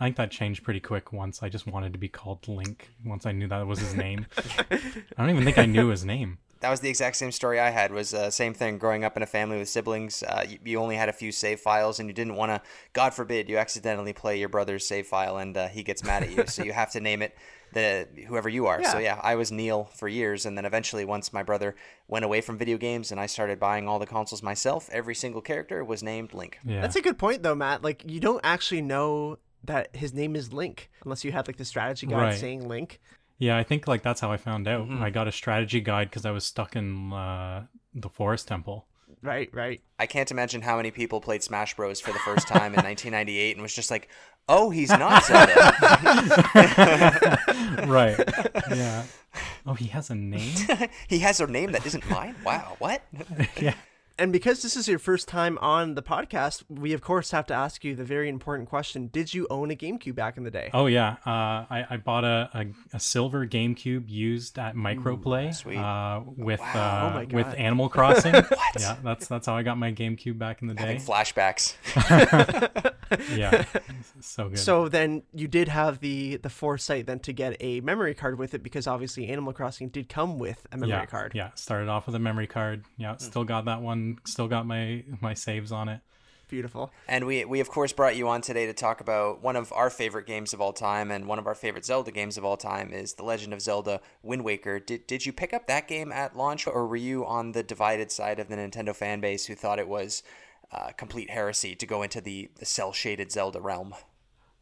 I think that changed pretty quick once I just wanted to be called Link. Once I knew that was his name, I don't even think I knew his name. That was the exact same story I had. Was uh, same thing. Growing up in a family with siblings, uh, you, you, only had a few save files, and you didn't want to. God forbid you accidentally play your brother's save file, and uh, he gets mad at you. so you have to name it the whoever you are. Yeah. So yeah, I was Neil for years, and then eventually, once my brother went away from video games, and I started buying all the consoles myself, every single character was named Link. Yeah. That's a good point, though, Matt. Like you don't actually know that his name is Link unless you have like the strategy guide right. saying Link. Yeah, I think like that's how I found out. Mm-hmm. I got a strategy guide because I was stuck in uh, the Forest Temple. Right, right. I can't imagine how many people played Smash Bros for the first time in 1998 and was just like, "Oh, he's not Zelda." right. Yeah. Oh, he has a name. he has a name that isn't mine. Wow. What? yeah. And because this is your first time on the podcast, we of course have to ask you the very important question: Did you own a GameCube back in the day? Oh yeah, uh, I, I bought a, a, a, silver GameCube used at Microplay Ooh, uh, with wow. uh, oh with Animal Crossing. yeah, that's that's how I got my GameCube back in the day. Having flashbacks. yeah, so good. So then you did have the the foresight then to get a memory card with it because obviously Animal Crossing did come with a memory yeah, card. Yeah, started off with a memory card. Yeah, still got that one still got my my saves on it. Beautiful. And we we of course brought you on today to talk about one of our favorite games of all time and one of our favorite Zelda games of all time is The Legend of Zelda Wind Waker. Did did you pick up that game at launch or were you on the divided side of the Nintendo fan base who thought it was uh, complete heresy to go into the, the cel-shaded Zelda realm?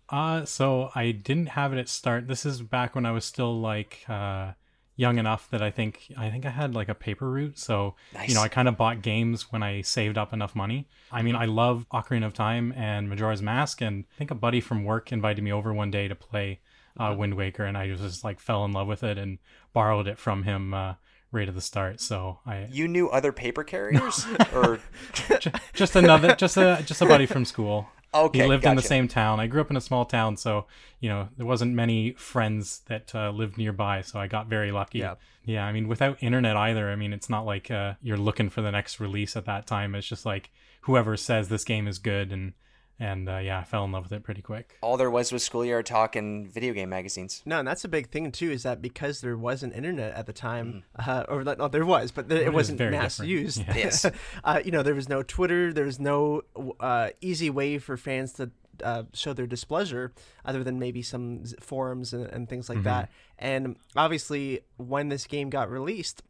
Uh, so I didn't have it at start. This is back when I was still like uh, young enough that I think I think I had like a paper route. So nice. you know, I kind of bought games when I saved up enough money. I mean, I love Ocarina of Time and Majora's Mask, and I think a buddy from work invited me over one day to play uh, Wind Waker, and I just like fell in love with it and borrowed it from him. Uh, right at the start. So I you knew other paper carriers or just another just a just a buddy from school. Okay, he lived gotcha. in the same town. I grew up in a small town, so you know there wasn't many friends that uh, lived nearby. So I got very lucky. Yeah. yeah. I mean, without internet either. I mean, it's not like uh, you're looking for the next release at that time. It's just like whoever says this game is good and and uh, yeah, I fell in love with it pretty quick. All there was was schoolyard talk and video game magazines. No, and that's a big thing too. Is that because there wasn't internet at the time, mm-hmm. uh, or no, there was, but there, it, it, wasn't was mass different. used. Yeah. Yes, uh, you know, there was no Twitter. There was no uh, easy way for fans to uh, show their displeasure other than maybe some forums and, and things like mm-hmm. that. And obviously, when this game got released,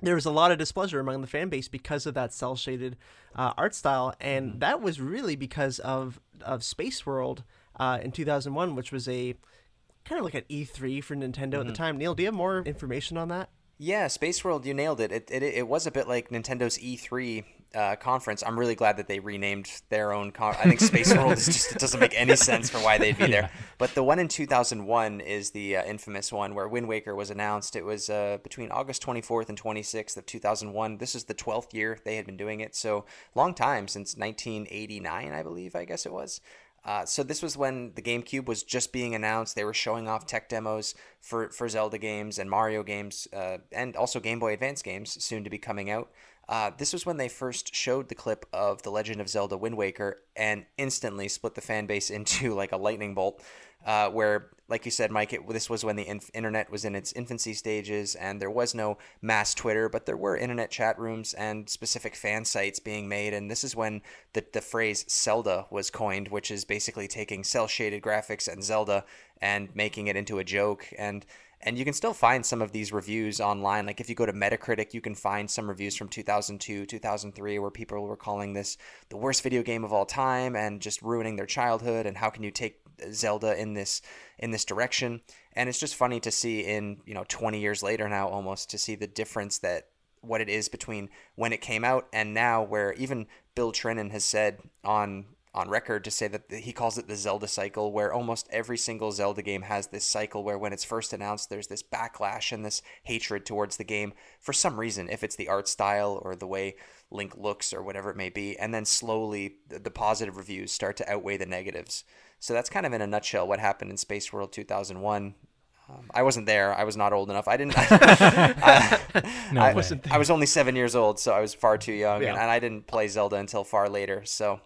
there was a lot of displeasure among the fan base because of that cel-shaded uh, art style, and mm-hmm. that was really because of of Space World uh, in 2001, which was a kind of like an E3 for Nintendo mm-hmm. at the mm-hmm. time. Neil, do you have more information on that? Yeah, Space World, you nailed it. It, it, it was a bit like Nintendo's E3 uh, conference. I'm really glad that they renamed their own. Con- I think Space World is just it doesn't make any sense for why they'd be there. Yeah. But the one in 2001 is the uh, infamous one where Wind Waker was announced. It was uh, between August 24th and 26th of 2001. This is the 12th year they had been doing it, so long time since 1989, I believe. I guess it was. Uh, so this was when the GameCube was just being announced. They were showing off tech demos for, for Zelda games and Mario games, uh, and also Game Boy Advance games soon to be coming out. Uh, this was when they first showed the clip of The Legend of Zelda Wind Waker and instantly split the fan base into like a lightning bolt. Uh, where, like you said, Mike, it, this was when the inf- internet was in its infancy stages and there was no mass Twitter, but there were internet chat rooms and specific fan sites being made. And this is when the, the phrase Celda was coined, which is basically taking cel-shaded graphics and Zelda and making it into a joke. And and you can still find some of these reviews online. Like if you go to Metacritic, you can find some reviews from 2002, 2003, where people were calling this the worst video game of all time and just ruining their childhood. And how can you take Zelda in this in this direction? And it's just funny to see in you know 20 years later now almost to see the difference that what it is between when it came out and now, where even Bill Trinen has said on on record to say that he calls it the Zelda cycle, where almost every single Zelda game has this cycle where when it's first announced, there's this backlash and this hatred towards the game for some reason, if it's the art style or the way Link looks or whatever it may be, and then slowly the positive reviews start to outweigh the negatives. So that's kind of in a nutshell what happened in Space World 2001. Um, I wasn't there. I was not old enough. I didn't. I, no, I, wasn't I was only seven years old, so I was far too young, yeah. and, and I didn't play Zelda until far later. So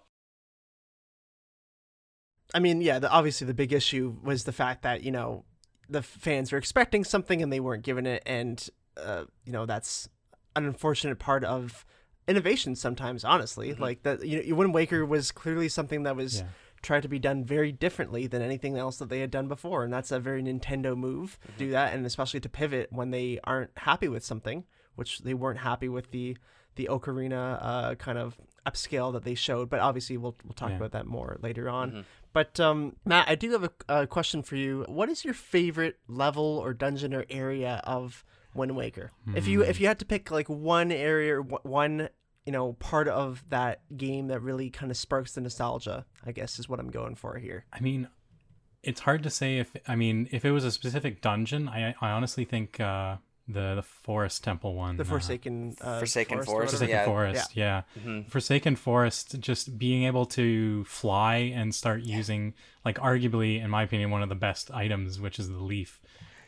I mean, yeah, the, obviously the big issue was the fact that you know the fans were expecting something and they weren't given it, and uh, you know that's an unfortunate part of innovation sometimes. Honestly, like that. You know, Wind Waker was clearly something that was Yeah. tried to be done very differently than anything else that they had done before, and that's a very Nintendo move to do that, and especially to pivot when they aren't happy with something, which they weren't happy with the the Ocarina uh, kind of upscale that they showed. But obviously, we'll we'll talk Yeah. about that more later on. But um, Matt, I do have a, a question for you. What is your favorite level or dungeon or area of Wind Waker? If you if you had to pick like one area or one you know part of that game that really kind of sparks the nostalgia, I guess is what I'm going for here. I mean, it's hard to say if I mean if it was a specific dungeon. I I honestly think uh, the the forest temple one, The uh, Forsaken uh, Forsaken or Forest. Forsaken Yeah. Forest, yeah. Forsaken Forest, just being able to fly and start using, like, arguably, in my opinion, one of the best items, which is the leaf.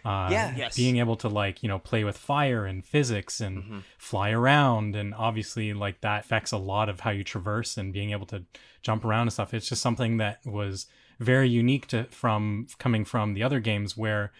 Uh, Yeah. Yes. Being able to, like, you know, play with fire and physics and fly around. And obviously, like, that affects a lot of how you traverse and being able to jump around and stuff. It's just something that was very unique to from coming from the other games where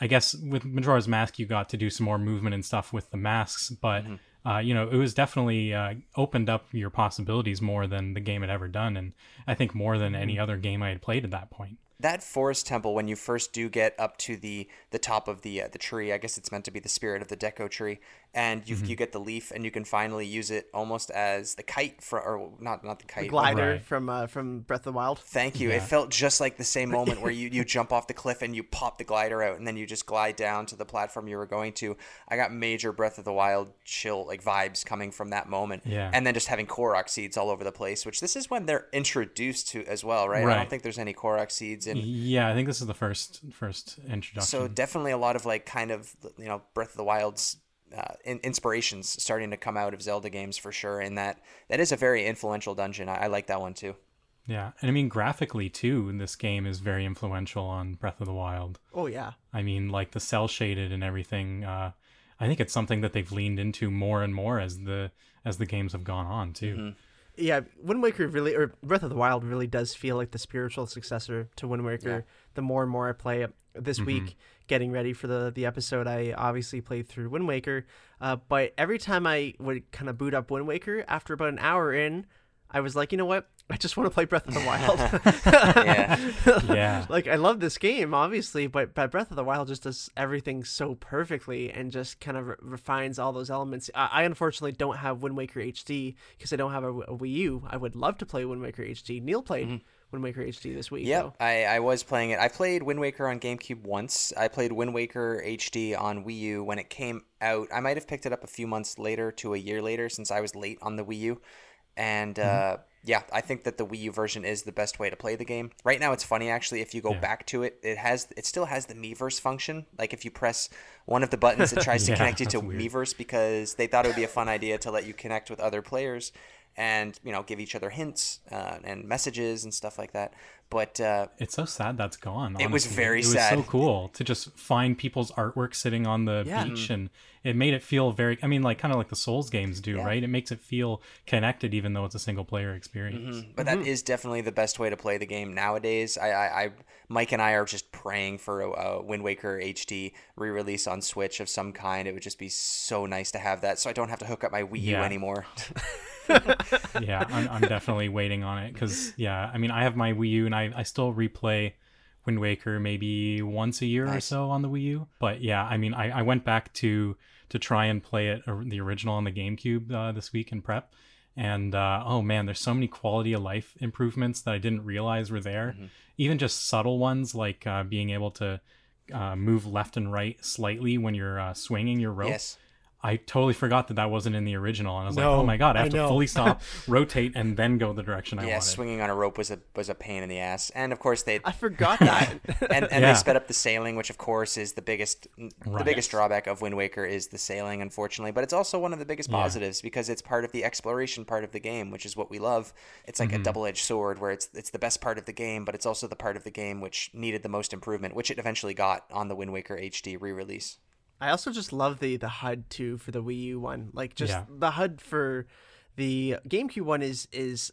I guess with Majora's Mask, you got to do some more movement and stuff with the masks, but uh, you know, it was definitely uh, opened up your possibilities more than the game had ever done, and I think more than any other game I had played at that point. that forest temple when you first do get up to the the top of the uh, the tree i guess it's meant to be the spirit of the Deku Tree and you you get the leaf and you can finally use it almost as the kite for or not not the kite the glider Right. from uh, from Breath of the Wild. Thank you. It felt just like the same moment where you, you jump off the cliff and you pop the glider out and then you just glide down to the platform you were going to. I got major Breath of the Wild chill like vibes coming from that moment. Yeah. And then just having Korok seeds all over the place, which this is when they're introduced to as well, right? right. I don't think there's any Korok seeds in Yeah, I think this is the first first introduction. so definitely a lot of like kind of you know Breath of the Wild's uh, in- inspirations starting to come out of Zelda games for sure, and that that is a very influential dungeon. I, I like that one too. yeah, and I mean graphically too, this game is very influential on Breath of the Wild. Oh yeah. I mean, like the cel-shaded and everything. Uh, I think it's something that they've leaned into more and more as the as the games have gone on too. yeah, Wind Waker really, or Breath of the Wild really does feel like the spiritual successor to Wind Waker. The more and more I play it this week, getting ready for the the episode, I obviously played through Wind Waker. Uh, but every time I would kind of boot up Wind Waker, after about an hour in, I was like, you know what? I just want to play Breath of the Wild. Yeah. Yeah. like I love this game, obviously, but but Breath of the Wild just does everything so perfectly and just kind of re- refines all those elements. I, I unfortunately don't have Wind Waker HD because I don't have a, a Wii U. I would love to play Wind Waker HD. Neil played Wind Waker HD this week. Yep, though. I, I was playing it. I played Wind Waker on GameCube once. I played Wind Waker HD on Wii U when it came out. I might have picked it up a few months later to a year later since I was late on the Wii U. And uh, yeah, I think that the Wii U version is the best way to play the game. Right now, it's funny actually. If you go Yeah. back to it, it has it still has the Miiverse function. Like if you press one of the buttons, it tries to connect you to that's weird. Miiverse because they thought it would be a fun idea to let you connect with other players and you know give each other hints uh, and messages and stuff like that. But uh, It's so sad that's gone. It was honestly. very It was sad. so cool to just find people's artwork sitting on the Yeah. beach, and it made it feel very. I mean, like kind of like the Souls games do, right? It makes it feel connected, even though it's a single player experience. But that is definitely the best way to play the game nowadays. I, I, I Mike and I are just praying for a, a Wind Waker HD re-release on Switch of some kind. It would just be so nice to have that, so I don't have to hook up my Wii U anymore. yeah, I'm, I'm definitely waiting on it because yeah, I mean, I have my Wii U and I I still replay Wind Waker maybe once a year or so on the Wii U. But yeah, I mean, I, I went back to to try and play it the original on the GameCube uh, this week in prep. And uh, oh man, there's so many quality of life improvements that I didn't realize were there. Mm-hmm. Even just subtle ones like uh, being able to uh, move left and right slightly when you're uh, swinging your rope. yes. I totally forgot that that wasn't in the original, and I was like, "Oh my god, I I have to fully stop, rotate, and then go the direction I Yeah, wanted." swinging on a rope was a was a pain in the ass, and of course they I forgot that. and, and Yeah. they sped up the sailing, which of course is the biggest the biggest drawback of Wind Waker is the sailing, unfortunately. But it's also one of the biggest Yeah. positives because it's part of the exploration part of the game, which is what we love. It's like Mm-hmm. a double edged sword where it's it's the best part of the game, but it's also the part of the game which needed the most improvement, which it eventually got on the Wind Waker HD re release. I also just love the the HUD too for the Wii U one. Like just Yeah. the HUD for the GameCube one is is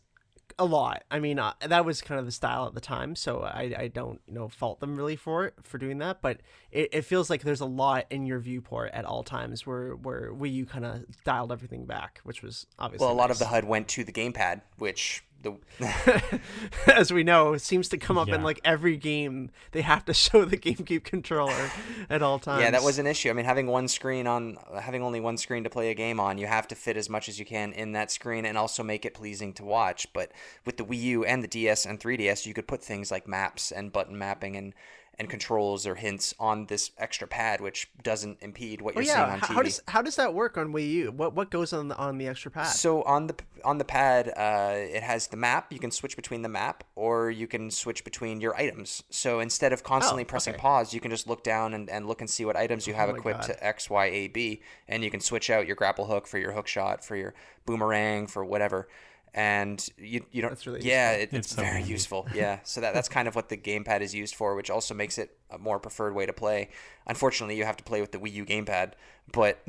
a lot. I mean, uh, that was kind of the style at the time, so I, I don't you know fault them really for it for doing that. But it, it feels like there's a lot in your viewport at all times where where Wii U kind of dialed everything back, which was obviously Well, a lot of the HUD went to the gamepad, which the as we know, seems to come up in like every game. They have to show the GameCube controller at all times. yeah, that was an issue. I mean, having one screen on, having only one screen to play a game on, you have to fit as much as you can in that screen and also make it pleasing to watch. But with the Wii U and the DS and 3DS, you could put things like maps and button mapping and and controls or hints on this extra pad, which doesn't impede what Oh you're yeah, seeing on how, TV. how does how does that work on Wii U? What what goes on the on the extra pad? So on the on the pad, uh, it has the map. You can switch between the map, or you can switch between your items. So instead of constantly Oh, pressing okay. pause, you can just look down and, and look and see what items you have Oh equipped God. to X, Y, A, B, and you can switch out your grapple hook for your hook shot, for your boomerang, for whatever. And you you don't. That's really yeah, it, it's, It's so very handy. useful. Yeah, so that that's kind of what the gamepad is used for, which also makes it a more preferred way to play. Unfortunately, you have to play with the Wii U gamepad, but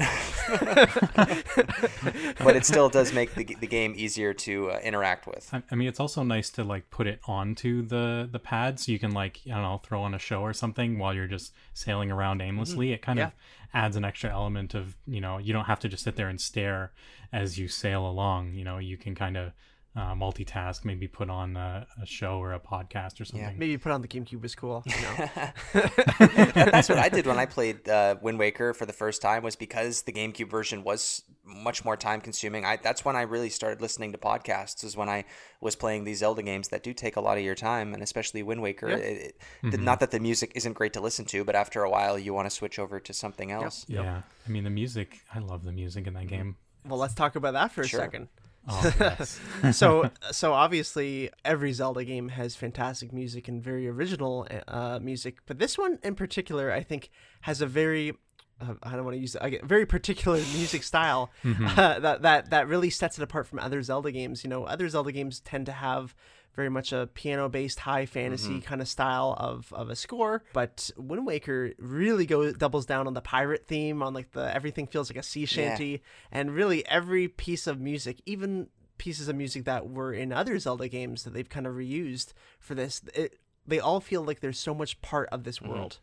but it still does make the, the game easier to uh, interact with. I, I mean, it's also nice to like put it onto the the pad so you can like I don't know throw on a show or something while you're just sailing around aimlessly. It kind Yeah. of adds an extra element of you know you don't have to just sit there and stare as you sail along. You know, you can kind of uh, multitask, maybe put on a, a show or a podcast or something. Yeah, Maybe put on the GameCube was cool. You know? That's what I did when I played uh, Wind Waker for the first time. Was because the GameCube version was much more time consuming. I that's when I really started listening to podcasts. Was when I was playing these Zelda games that do take a lot of your time, and especially Wind Waker. Yeah. It, it, the- not that the music isn't great to listen to, but after a while, you want to switch over to something else. Yeah, I mean the music. I love the music in that game. well, let's talk about that for a second. Oh yes, so so obviously every Zelda game has fantastic music and very original uh, music, but this one in particular I think has a very uh, I don't want to use get very particular music style uh, that that that really sets it apart from other Zelda games. You know, other Zelda games tend to have very much a piano-based high fantasy kind of style of, of a score, but Wind Waker really goes doubles down on the pirate theme, on like the everything feels like a sea shanty, and really every piece of music, even pieces of music that were in other Zelda games that they've kind of reused for this, it, they all feel like they're so much part of this world.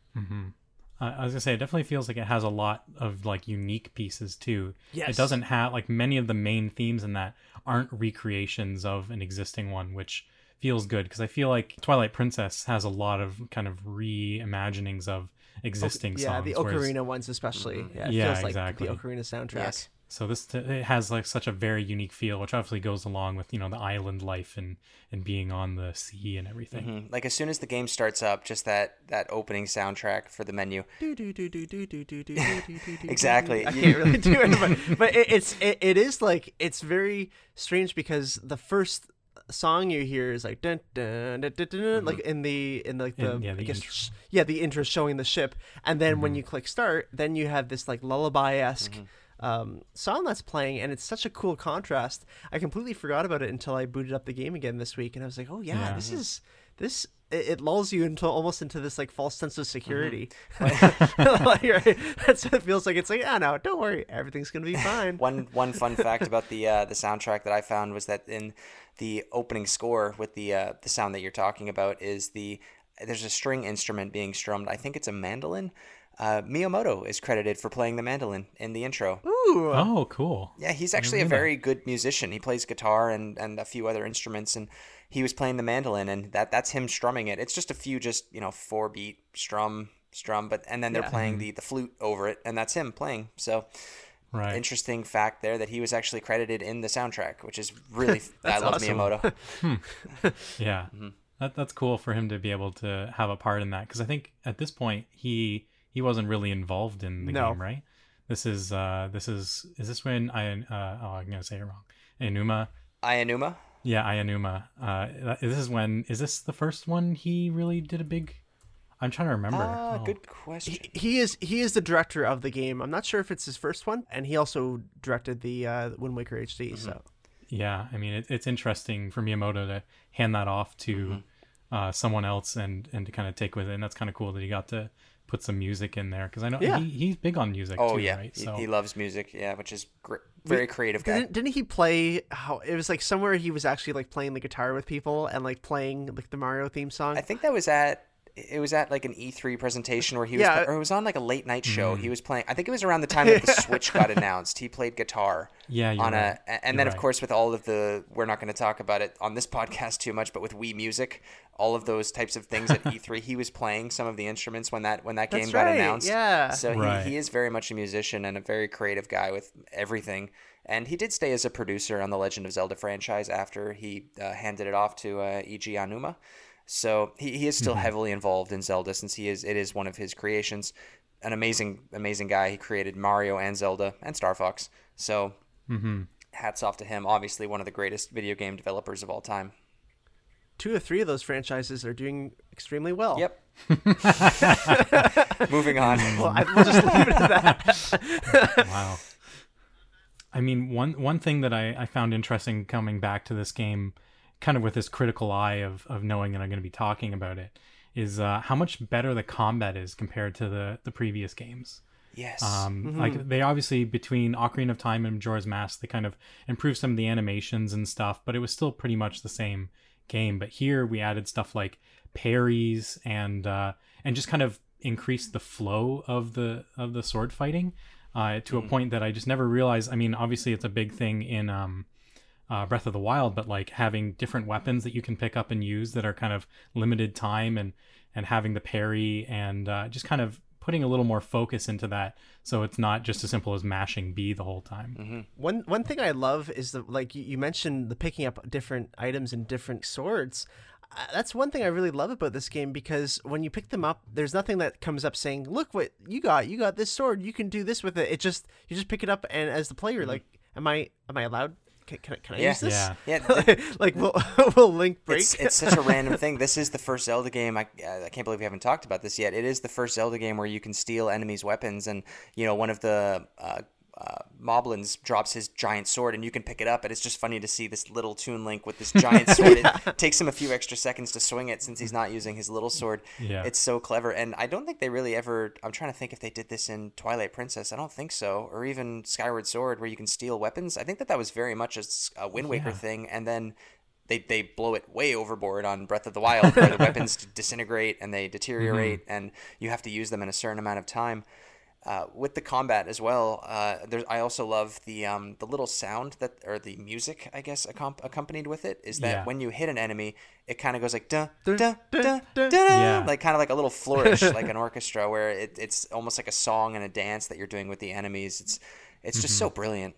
Uh, I was gonna say it definitely feels like it has a lot of like unique pieces too. Yes. It doesn't have like many of the main themes in that aren't recreations of an existing one, which feels good because I feel like Twilight Princess has a lot of kind of reimaginings of existing yeah, songs. Yeah, the Ocarina whereas, ones especially. Mm-hmm. Yeah, yeah feels exactly. like the Ocarina soundtrack. Yes. So this t- it has like such a very unique feel, which obviously goes along with you know the island life and and being on the sea and everything. Mm-hmm. Like as soon as the game starts up, just that that opening soundtrack for the menu. exactly. I can't really do it, but, but it, it's it, it is like it's very strange because the first song you hear is like dun, dun, dun, dun, dun, dun, like mm-hmm. in the in like the, In- yeah, I the guess, intro. yeah the intro showing the ship, and then when mm-hmm. you click start, then you have this like lullaby esque. Mm-hmm. Um, song that's playing and it's such a cool contrast. I completely forgot about it until I booted up the game again this week, and I was like, "Oh yeah, Yeah. this is this." It, it lulls you into almost into this like false sense of security. Mm-hmm. like, right? That's what it feels like. It's like, ah, no, don't worry, everything's gonna be fine. One one fun fact about the uh, the soundtrack that I found was that in the opening score with the uh, the sound that you're talking about is the there's a string instrument being strummed. I think it's a mandolin. Uh, Miyamoto is credited for playing the mandolin in the intro. Ooh, Oh, cool. Yeah, he's actually a knew that. very good musician. He plays guitar and, and a few other instruments, and he was playing the mandolin, and that that's him strumming it. It's just a few, just you know, four beat strum, strum, but and then they're Yeah. playing the the flute over it, and that's him playing. So Right. interesting fact there that he was actually credited in the soundtrack, which is really I love awesome. Miyamoto. Yeah, Mm-hmm. that that's cool for him to be able to have a part in that because I think at this point he he wasn't really involved in the No. game, right? This is uh this is is this when I uh oh I'm gonna say it wrong. Inuma, Ayanuma. yeah, Ayanuma. Uh, this is when is this the first one he really did a big? I'm trying to remember. Ah, Oh. good question. he, he is he is the director of the game. I'm not sure if it's his first one, and he also directed the uh, Wind Waker HD. So Yeah, I mean it, it's interesting for Miyamoto to hand that off to Mm-hmm. uh, someone else and and to kind of take with it, and that's kind of cool that he got to put some music in there because I know Yeah. he, he's big on music Oh too, yeah, right? he, So he loves music. Yeah, which is gr- very creative guy. Didn't, didn't he play? How it was like somewhere he was actually like playing the guitar with people and like playing like the Mario theme song. I think that was at it was at like an E3 presentation where he was Yeah. or it was on like a late night show. Mm. He was playing I think it was around the time that the Switch got announced. He played guitar yeah, you're on right. a a- and You're then of right. course with all of the we're not going to talk about it on this podcast too much but with Wii Music, all of those types of things at E3 he was playing some of the instruments when that when that game That's got right, announced. yeah. So Right. he, he is very much a musician and a very creative guy with everything. And he did stay as a producer on the Legend of Zelda franchise after he uh, handed it off to uh, Eiji Aonuma. So he, he is still heavily involved in Zelda since he is it is one of his creations. An amazing amazing guy. He created Mario and Zelda and Star Fox. So Mm-hmm. hats off to him. Obviously one of the greatest video game developers of all time. Two or three of those franchises are doing extremely well. Yep. Moving on. Well, I, we'll just leave it at that. wow. I mean, one one thing that I, I found interesting coming back to this game, kind of with this critical eye of, of knowing that I'm going to be talking about it, is uh, how much better the combat is compared to the, the previous games. Yes. Um, Like they obviously between Ocarina of Time and Majora's Mask, they kind of improved some of the animations and stuff, but it was still pretty much the same game. But here we added stuff like parries and uh, and just kind of increased the flow of the of the sword fighting uh, to a point that I just never realized. I mean, obviously it's a big thing in um, uh, Breath of the Wild, but like having different weapons that you can pick up and use that are kind of limited time and and having the parry and uh, just kind of putting a little more focus into that so it's not just as simple as mashing B the whole time. One one thing I love is the like you, you mentioned the picking up different items and different swords. Uh, that's one thing I really love about this game because when you pick them up, there's nothing that comes up saying, "Look what you got! You got this sword. You can do this with it." It just you just pick it up, and as the player, like, am I am I allowed? Can, can, I- can I Yeah. use this? Yeah. yeah. like, will will Link break? It's, it's such a random thing. This is the first Zelda game. I, I can't believe we haven't talked about this yet. It is the first Zelda game where you can steal enemies' weapons, and you know one of the uh, uh, Moblins drops his giant sword, and you can pick it up. And it's just funny to see this little Toon Link with this giant sword. It takes him a few extra seconds to swing it since he's not using his little sword. Yeah. It's so clever, and I don't think they really ever. I'm trying to think if they did this in Twilight Princess. I don't think so, or even Skyward Sword, where you can steal weapons. I think that that was very much a Wind Waker Yeah. thing, and then they, they blow it way overboard on Breath of the Wild, where the weapons disintegrate and they deteriorate, and you have to use them in a certain amount of time. Uh, with the combat as well, uh, there's I also love the um, the little sound that or the music I guess accom- accompanied with it is that Yeah. when you hit an enemy, it kind of goes like da da Dun, da dun, da. Yeah. like kind of like a little flourish, like an orchestra, where it, it's almost like a song and a dance that you're doing with the enemies. It's it's just so brilliant.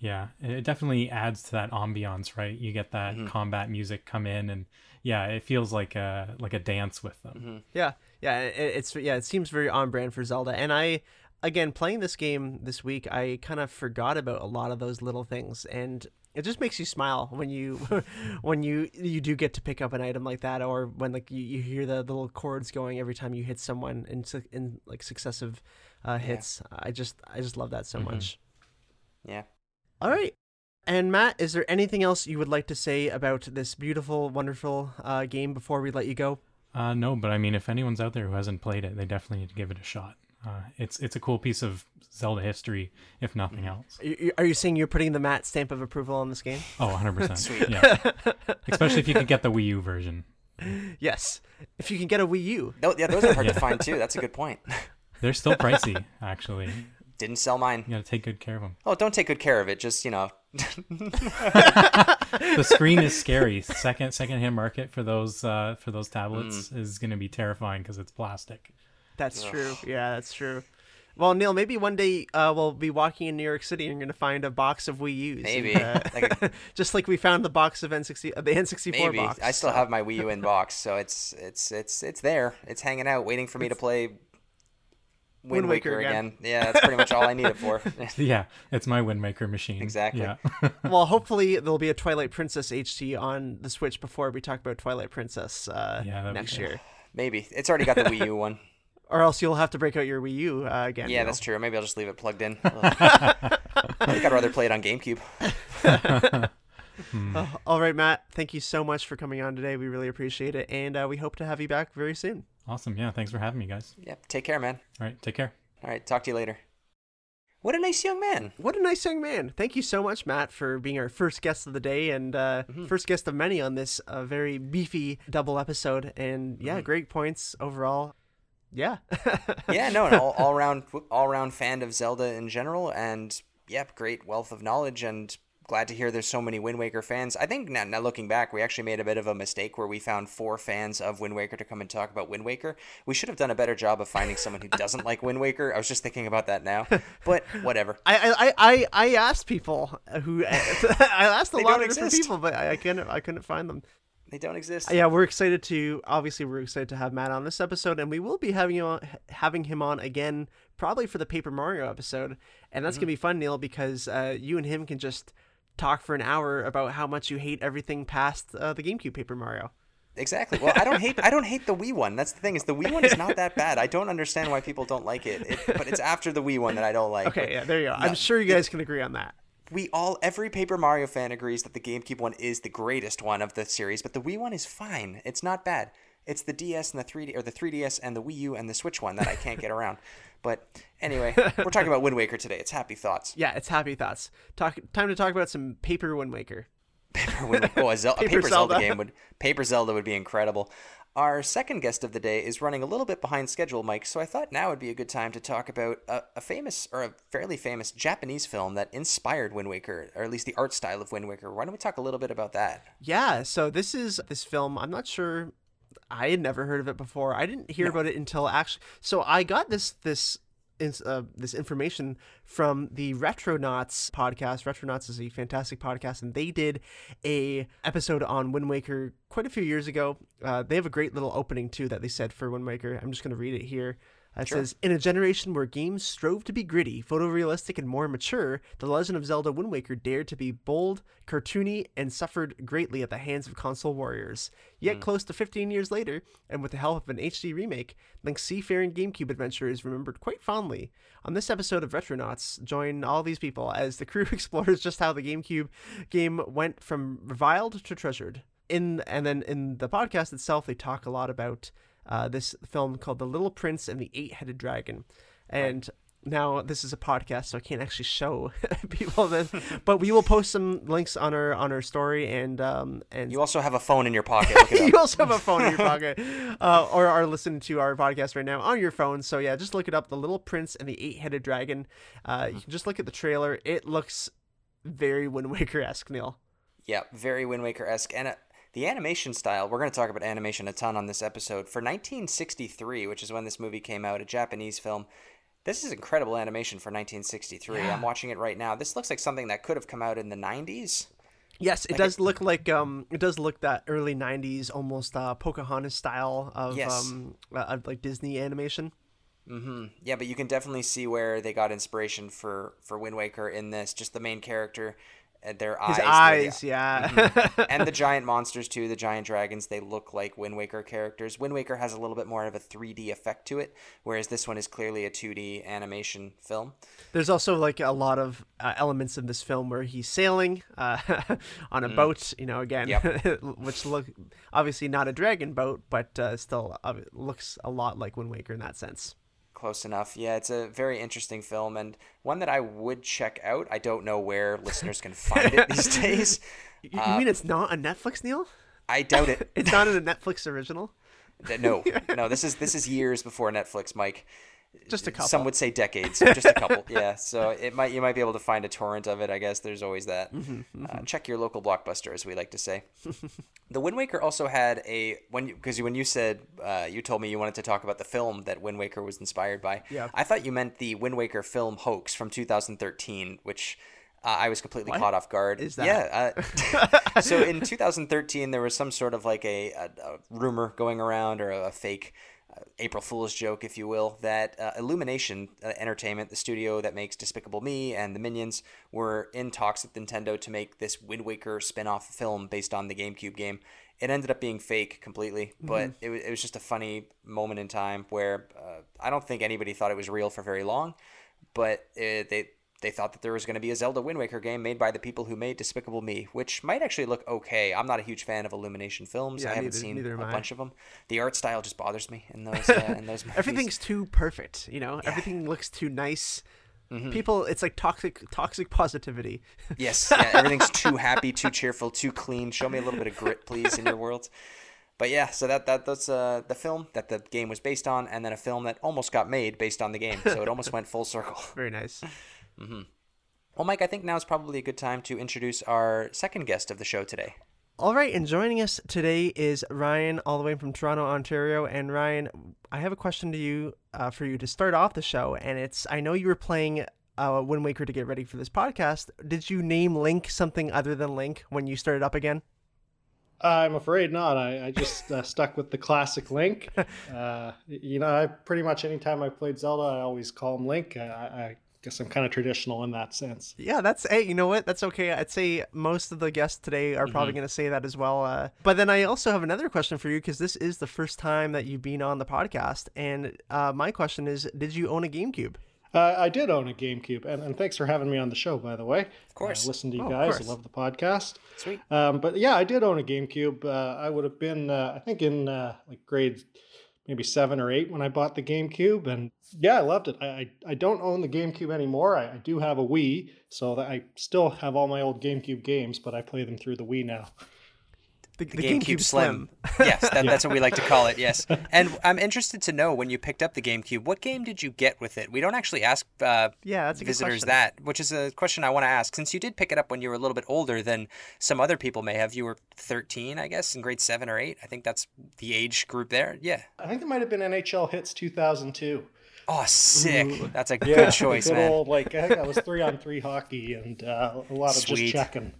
Yeah, it it definitely adds to that ambiance, right? You get Mm-hmm. that combat music come in and yeah, it feels like a like a dance with them. Mm-hmm. Yeah, yeah, it, it's yeah, it seems very on brand for Zelda. And I, again, playing this game this week, I kind of forgot about a lot of those little things, and it just makes you smile when you when you you do get to pick up an item like that, or when like you, you hear the, the little chords going every time you hit someone in in like successive uh, hits. I just I just love that so much. Yeah. All right. And Matt, is there anything else you would like to say about this beautiful, wonderful uh, game before we let you go? Uh, no, but I mean, if anyone's out there who hasn't played it, they definitely need to give it a shot. Uh, it's it's a cool piece of Zelda history, if nothing Mm-hmm. else. Are you- Are you saying you're putting the Matt stamp of approval on this game? Oh, 100 percent. Sweet. Yeah, especially if you can get the Wii U version. Yes. If you can get a Wii U. No, yeah, those are hard to find too. That's a good point. They're still pricey, actually. Didn't sell mine. You got to take good care of them. Oh, don't take good care of it. Just you know, The screen is scary. Second second hand market for those uh, for those tablets Mm. is going to be terrifying because it's plastic. That's true. Yeah, that's true. Well, Neil, maybe one day uh, we'll be walking in New York City and you're going to find a box of Wii U's. Maybe. and, uh, Like a- just like we found the box of N60, uh, the N64 maybe box. I still have my Wii U in box, so it's it's it's it's there. It's hanging out, waiting for me to play Wind, Wind Waker Waker, again. again. Yeah, that's pretty much all I need it for. Yeah, it's my Wind Maker machine. Exactly. Yeah. well, hopefully there'll be a Twilight Princess HD on the Switch before we talk about Twilight Princess uh, Yeah, that'd be next year. maybe it's already got the Wii U one. Or else you'll have to break out your Wii U uh, again. Yeah, Neil. that's true. Maybe I'll just leave it plugged in. I think I'd rather play it on GameCube. Uh, all right, Matt. Thank you so much for coming on today. We really appreciate it, and uh, we hope to have you back very soon. Awesome. Yeah. Thanks for having me, guys. Yep. Take care, man. All right. Take care. All right. Talk to you later. What a nice young man. What a nice young man. Thank you so much, Matt, for being our first guest of the day and uh, Mm-hmm. first guest of many on this uh, very beefy double episode. And yeah, Mm-hmm. great points overall. Yeah. yeah, no, an all, all round all round fan of Zelda in general, and yep, great wealth of knowledge, and glad to hear there's so many Wind Waker fans. I think now, now looking back, we actually made a bit of a mistake where we found four fans of Wind Waker to come and talk about Wind Waker. We should have done a better job of finding someone who doesn't like Wind Waker. I was just thinking about that now, but whatever. I, I, I, I asked people who I asked a lot of different people, but I, I couldn't I couldn't find them. They don't exist. Yeah, we're excited to obviously we're excited to have Matt on this episode, and we will be having you on, having him on again probably for the Paper Mario episode, and that's gonna be fun, Neil, because uh, you and him can just talk for an hour about how much you hate everything past uh, the GameCube Paper Mario. Exactly. Well, I don't hate I don't hate the Wii one. That's the thing is the Wii one is not that bad. I don't understand why people don't like it. it but it's after the Wii one that I don't like. Okay, But yeah, there you go. I'm sure you guys can agree on that. we all every Paper Mario fan agrees that the GameCube one is the greatest one of the series, but the Wii one is fine. It's not bad. It's the DS and the 3D or the 3DS and the Wii U and the Switch one that I can't get around. But anyway, we're talking about Wind Waker today. It's happy thoughts. Yeah, it's happy thoughts. Talk time to talk about some Paper Wind Waker. Paper Wind, Waker. oh, a, Zel- a Paper Paper Zelda. Zelda. game would Paper Zelda would be incredible. Our second guest of the day is running a little bit behind schedule, Mike. So I thought now would be a good time to talk about a, a famous or a fairly famous Japanese film that inspired Wind Waker, or at least the art style of Wind Waker. Why don't we talk a little bit about that? Yeah, so this is this film. I'm not sure. I had never heard of it before. I didn't hear about it until actually. So I got this this uh, this information from the Retronauts podcast. Retronauts is a fantastic podcast, and they did a episode on Wind Waker quite a few years ago. Uh, they have a great little opening too that they said for Wind Waker. I'm just going to read it here. It says, In a generation where games strove to be gritty, photorealistic, and more mature, The Legend of Zelda Wind Waker dared to be bold, cartoony, and suffered greatly at the hands of console warriors. Yet, hmm. close to 15 years later, and with the help of an HD remake, Link's seafaring GameCube adventure is remembered quite fondly. On this episode of Retronauts, join all these people as the crew explores just how the GameCube game went from reviled to treasured. In and then in the podcast itself, they talk a lot about uh, this film called The Little Prince and the Eight Headed Dragon. And now this is a podcast, so I can't actually show people this, but we will post some links on our on our story and um and You also have a phone in your pocket. Look it up. you also have a phone in your pocket, uh, or are listening to our podcast right now on your phone. So yeah, just look it up: The Little Prince and the Eight Headed Dragon. Uh, you can just look at the trailer; it looks very Wind Waker esque, Neil. Yeah, very Wind Waker esque. And uh, the animation style, we're going to talk about animation a ton on this episode. For 1963, which is when this movie came out, a Japanese film, this is incredible animation for 1963. I'm watching it right now. This looks like something that could have come out in the 90s. Yes, it does look like um, it does look that early '90s, almost uh, Pocahontas style of Yes. um, uh, of like Disney animation. hmm Yeah, but you can definitely see where they got inspiration for for Wind Waker in this. Just the main character, uh, their His eyes, eyes, they- yeah. and the giant monsters too, the giant dragons, they look like Wind Waker characters. Wind Waker has a little bit more of a 3D effect to it, whereas this one is clearly a 2D animation film. There's also like a lot of uh, elements in this film where he's sailing uh, on a boat, you know, again, Yep. which look obviously not a dragon boat, but uh, still looks a lot like Wind Waker in that sense. Close enough. Yeah, it's a very interesting film and one that I would check out. I don't know where listeners can find it these days. You, mean uh, it's not a Netflix, Neil? I doubt it. It's not a Netflix original. No, no. This is this is years before Netflix, Mike. Just a couple. Some would say decades, just a couple. Yeah, so it might you might be able to find a torrent of it. I guess there's always that. Mm-hmm, Uh, check your local blockbuster, as we like to say. the Wind Waker also had a when because when you said uh, you told me you wanted to talk about the film that Wind Waker was inspired by. Yeah. I thought you meant the Wind Waker film hoax from 2013, which. Uh, I was completely caught off guard. is that? Yeah. Uh, so in 2013, there was some sort of like a, a, a rumor going around or a, fake uh, April Fool's joke, if you will, that uh, Illumination uh, Entertainment, the studio that makes Despicable Me and the Minions, were in talks with Nintendo to make this Wind Waker spin-off film based on the GameCube game. It ended up being fake completely, but it, was, it was just a funny moment in time where uh, I don't think anybody thought it was real for very long, but it, they they thought that there was going to be a Zelda Wind Waker game made by the people who made Despicable Me, which might actually look okay. I'm not a huge fan of Illumination films. Yeah, I haven't neither- seen neither a bunch of them. The art style just bothers me in those uh, in those movies. Everything's too perfect, you know. Everything looks too nice. Mm-hmm. People, it's like toxic, toxic positivity. Yes, yeah, everything's too happy, too cheerful, too clean. Show me a little bit of grit, please, in your world. But yeah, so that that that's uh, the film that the game was based on, and then a film that almost got made based on the game. So it almost went full circle. Very nice. Well, Mike, I think now is probably a good time to introduce our second guest of the show today. All right, and joining us today is Ryan, all the way from Toronto, Ontario. And Ryan, I have a question to you uh, for you to start off the show, and it's I know you were playing uh, Wind Waker to get ready for this podcast. Did you name Link something other than Link when you started up again? I'm afraid not. I, I just uh, stuck with the classic Link. Uh, you know, I pretty much anytime I played Zelda, I always call him Link. I, I guess I'm kind of traditional in that sense. Yeah, that's hey, you know what? That's okay. I'd say most of the guests today are probably going to say that as well. Uh, but then I also have another question for you because this is the first time that you've been on the podcast, and uh, my question is: Did you own a GameCube? Uh, I did own a GameCube, and, and thanks for having me on the show, by the way. Of course. I listen to you Oh, guys. I love the podcast. Sweet. Um, but yeah, I did own a GameCube. Uh, I would have been, uh, I think, in uh, like grade maybe seven or eight when I bought the GameCube, and yeah, I loved it. I I, I don't own the GameCube anymore. I, I do have a Wii, so I still have all my old GameCube games, but I play them through the Wii now. The, The GameCube Slim. yes, that, that's what we like to call it. Yes, and I'm interested to know when you picked up the GameCube, what game did you get with it? We don't actually ask uh, Yeah, that's visitors that, which is a question I want to ask. Since you did pick it up when you were a little bit older than some other people may have, you were 13, I guess, in grade seven or eight. I think that's the age group there. Yeah. I think it might have been NHL Hitz 2002. Oh, sick. That's a Yeah, good choice, good man. Old, like I think I was three on three hockey and uh, a lot of Sweet. just checking.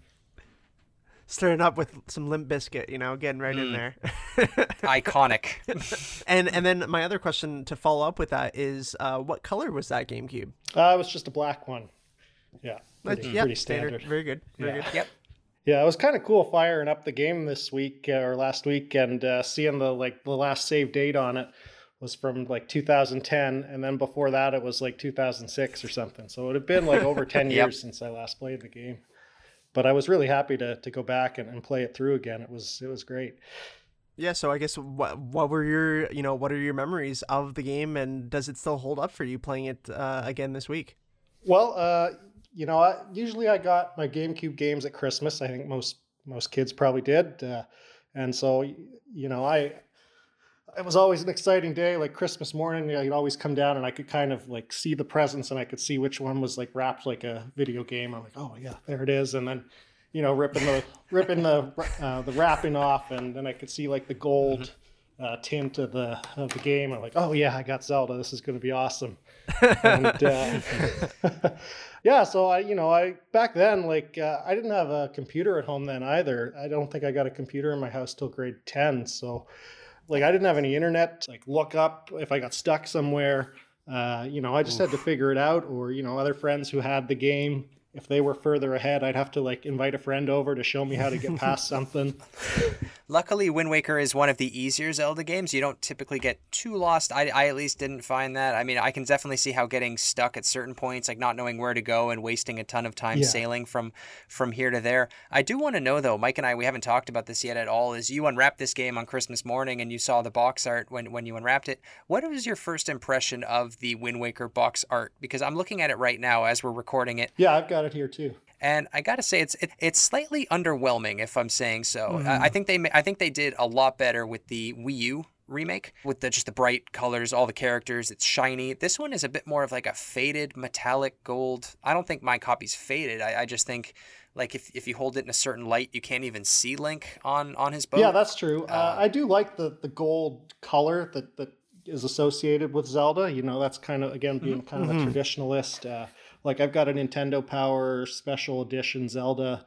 Starting up with some Limp Bizkit, you know, getting right in there. Iconic. and and then my other question to follow up with that is, uh, what color was that GameCube? Uh, it was just a black one. Yeah, That's- pretty, yep, pretty standard. Very good. Very Yeah. good. yep. Yeah, it was kind of cool firing up the game this week uh, or last week and uh, seeing the like the last save date on it was from like 2010, and then before that it was like 2006 or something. So it had been like over 10 Yep. years since I last played the game. But I was really happy to to go back and, and play it through again. It was it was great. Yeah. So I guess what what were your you know what are your memories of the game, and does it still hold up for you playing it uh, again this week? Well, uh, you know, I, usually I got my GameCube games at Christmas. I think most most kids probably did, uh, and so you know, I it was always an exciting day. Like Christmas morning, I'd always come down and I could kind of like see the presents and I could see which one was like wrapped like a video game. I'm like, oh yeah, there it is, and then you know, ripping the ripping the uh, the wrapping off, and then I could see like the gold. Uh, tint of the of the game. I'm like, oh yeah, I got Zelda. This is going to be awesome and uh, yeah so i you know i back then like uh, i didn't have a computer at home then either i don't think i got a computer in my house till grade 10 so like i didn't have any internet to, like look up if i got stuck somewhere. Uh, you know i just had to figure it out or you know other friends who had the game if they were further ahead i'd have to like invite a friend over to show me how to get past something Luckily, Wind Waker is one of the easier Zelda games. You don't typically get too lost. I, I at least didn't find that. I mean, I can definitely see how getting stuck at certain points, like not knowing where to go and wasting a ton of time Yeah. sailing from from here to there. I do want to know though, Mike and I, we haven't talked about this yet at all. Is you unwrapped this game on Christmas morning and you saw the box art when when you unwrapped it? What was your first impression of the Wind Waker box art? Because I'm looking at it right now as we're recording it. yeah i've got it here too and I gotta say it's it, it's slightly underwhelming if I'm saying so. Mm-hmm. I, I think they I think they did a lot better with the Wii U remake with the just the bright colors, all the characters. It's shiny. This one is a bit more of like a faded metallic gold. I don't think my copy's faded. I, I just think like if, if you hold it in a certain light, you can't even see Link on on his boat. Yeah, that's true. Uh, I do like the the gold color that that is associated with Zelda. You know, that's kind of again being kind of a traditionalist. Uh, like I've got a Nintendo Power Special Edition Zelda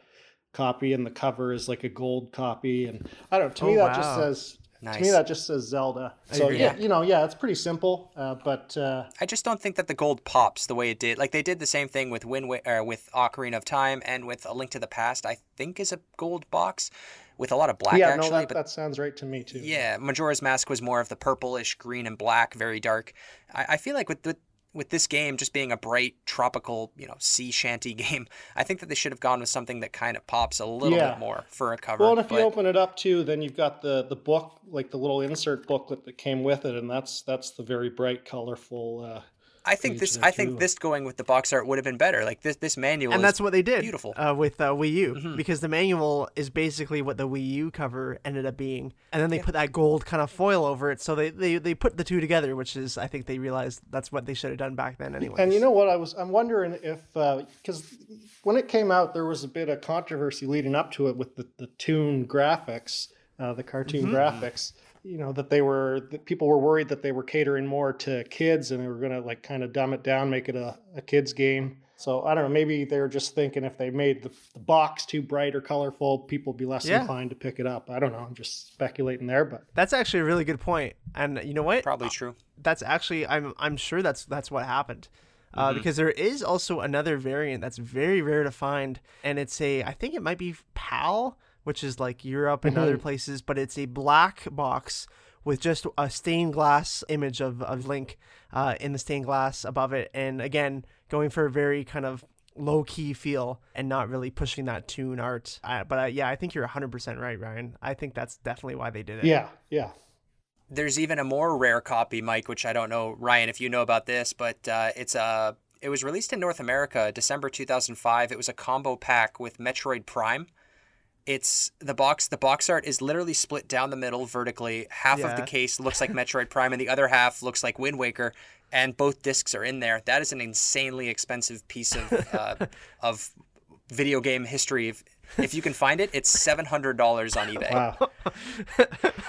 copy, and the cover is like a gold copy. And I don't. know, To me, Oh, that just wow. says. To me, that just says Zelda. So agree. yeah, you know, yeah, it's pretty simple. Uh, but uh, I just don't think that the gold pops the way it did. Like they did the same thing with Wind Wa- uh, with Ocarina of Time and with A Link to the Past. I think is a gold box with a lot of black yeah, actually, no, that, but that sounds right to me too. Yeah, Majora's Mask was more of the purplish green and black, very dark. I, I feel like with, with with this game just being a bright tropical, you know, sea shanty game, I think that they should have gone with something that kind of pops a little Yeah. bit more for a cover. Well, and if but you open it up too, then you've got the the book, like the little insert booklet that came with it, and that's that's the very bright, colorful. Uh, I think this I think this going with the box art would have been better. Like this this manual and is that's what they did beautiful. uh, with uh, Wii U Mhm. because the manual is basically what the Wii U cover ended up being, and then they put that gold kind of foil over it, so they, they they put the two together, which is I think they realized that's what they should have done back then anyway. and you know what? I was I'm wondering if because when it came out, there was a bit of controversy leading up to it with the the toon graphics, uh, the cartoon graphics. You know that they were that people were worried that they were catering more to kids and they were gonna like kind of dumb it down, make it a, a kids game. So I don't know. Maybe they were just thinking if they made the, the box too bright or colorful, people would be less Yeah. inclined to pick it up. I don't know. I'm just speculating there, but that's actually a really good point, and you know what? probably true. that's actually I'm I'm sure that's that's what happened. Uh, Mm-hmm. Because there is also another variant that's very rare to find, and it's a I think it might be PAL, which is like Europe and other places, but it's a black box with just a stained glass image of, of Link uh, in the stained glass above it, and again going for a very kind of low key feel and not really pushing that toon art. Uh, but uh, yeah, I think you're 100% right, Ryan. I think that's definitely why they did it. yeah, yeah. There's even a more rare copy, Mike, which I don't know, Ryan, if you know about this, but uh, it's a. It was released in North America, December 2005. It was a combo pack with Metroid Prime. It's the box. The box art is literally split down the middle vertically. Half of the case looks like Metroid Prime, and the other half looks like Wind Waker. And both discs are in there. That is an insanely expensive piece of uh, of video game history. If, if you can find it, it's seven hundred dollars on eBay. Wow.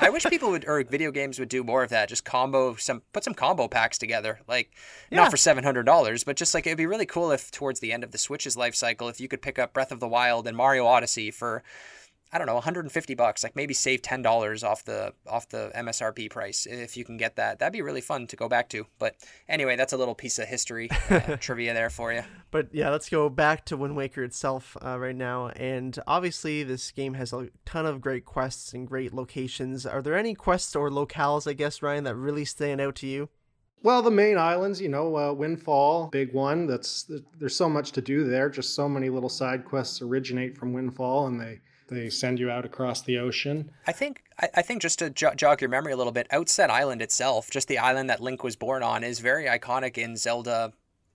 I wish people would or video games would do more of that. Just combo some put some combo packs together. Like Yeah. not for seven hundred dollars, but just like it'd be really cool if towards the end of the Switch's life cycle, if you could pick up Breath of the Wild and Mario Odyssey for I don't know, 150 bucks, like maybe save ten dollars off the off the MSRP price if you can get that. That'd be really fun to go back to. But anyway, that's a little piece of history uh, trivia there for you. But yeah, let's go back to Wind Waker itself uh, right now. And obviously, this game has a ton of great quests and great locations. Are there any quests or locales, I guess, Ryan, that really stand out to you? Well, the main islands, you know, uh, Windfall, big one. That's there's so much to do there. Just so many little side quests originate from Windfall, and they they send you out across the ocean. I think I, I think just to jo- jog your memory a little bit, Outset Island itself, just the island that Link was born on, is very iconic in Zelda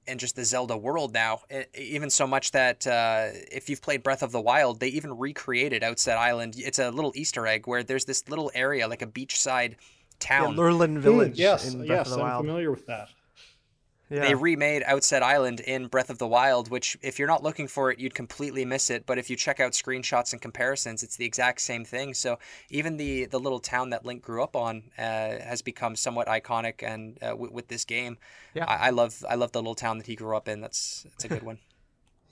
and just the Zelda world now. E- Even so much that uh, if you've played Breath of the Wild, they even recreated Outset Island. It's a little Easter egg where there's this little area, like a beachside Yeah, town. Lurelin Hmm, Village yes, in Breath yes, of the I'm Wild. familiar with that. Yeah. They remade Outset Island in Breath of the Wild, which, if you're not looking for it, you'd completely miss it. But if you check out screenshots and comparisons, it's the exact same thing. So even the the little town that Link grew up on uh, has become somewhat iconic, and uh, w- with this game, Yeah. I-, I love I love the little town that he grew up in. That's that's a good one.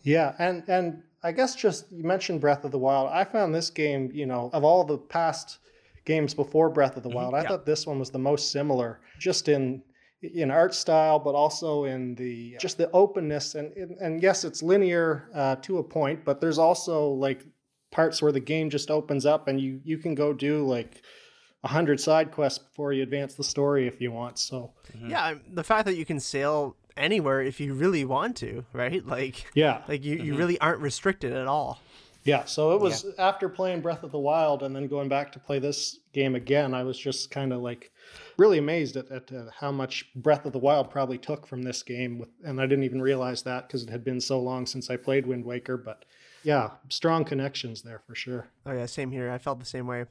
Yeah, and and I guess just you mentioned Breath of the Wild. I found this game, you know, of all the past games before Breath of the Wild, I yeah. thought this one was the most similar, just in in art style, but also in the just the openness and and, and yes, it's linear uh, to a point, but there's also like parts where the game just opens up and you you can go do like a hundred side quests before you advance the story if you want. So yeah, I'm- the fact that you can sail anywhere if you really want to, right? Like, yeah, like you, you really aren't restricted at all. Yeah, so it was after playing Breath of the Wild and then going back to play this game again, I was just kind of like really amazed at, at uh, how much Breath of the Wild probably took from this game. With, and I didn't even realize that because it had been so long since I played Wind Waker. But yeah, strong connections there for sure. Oh yeah, same here. I felt the same way.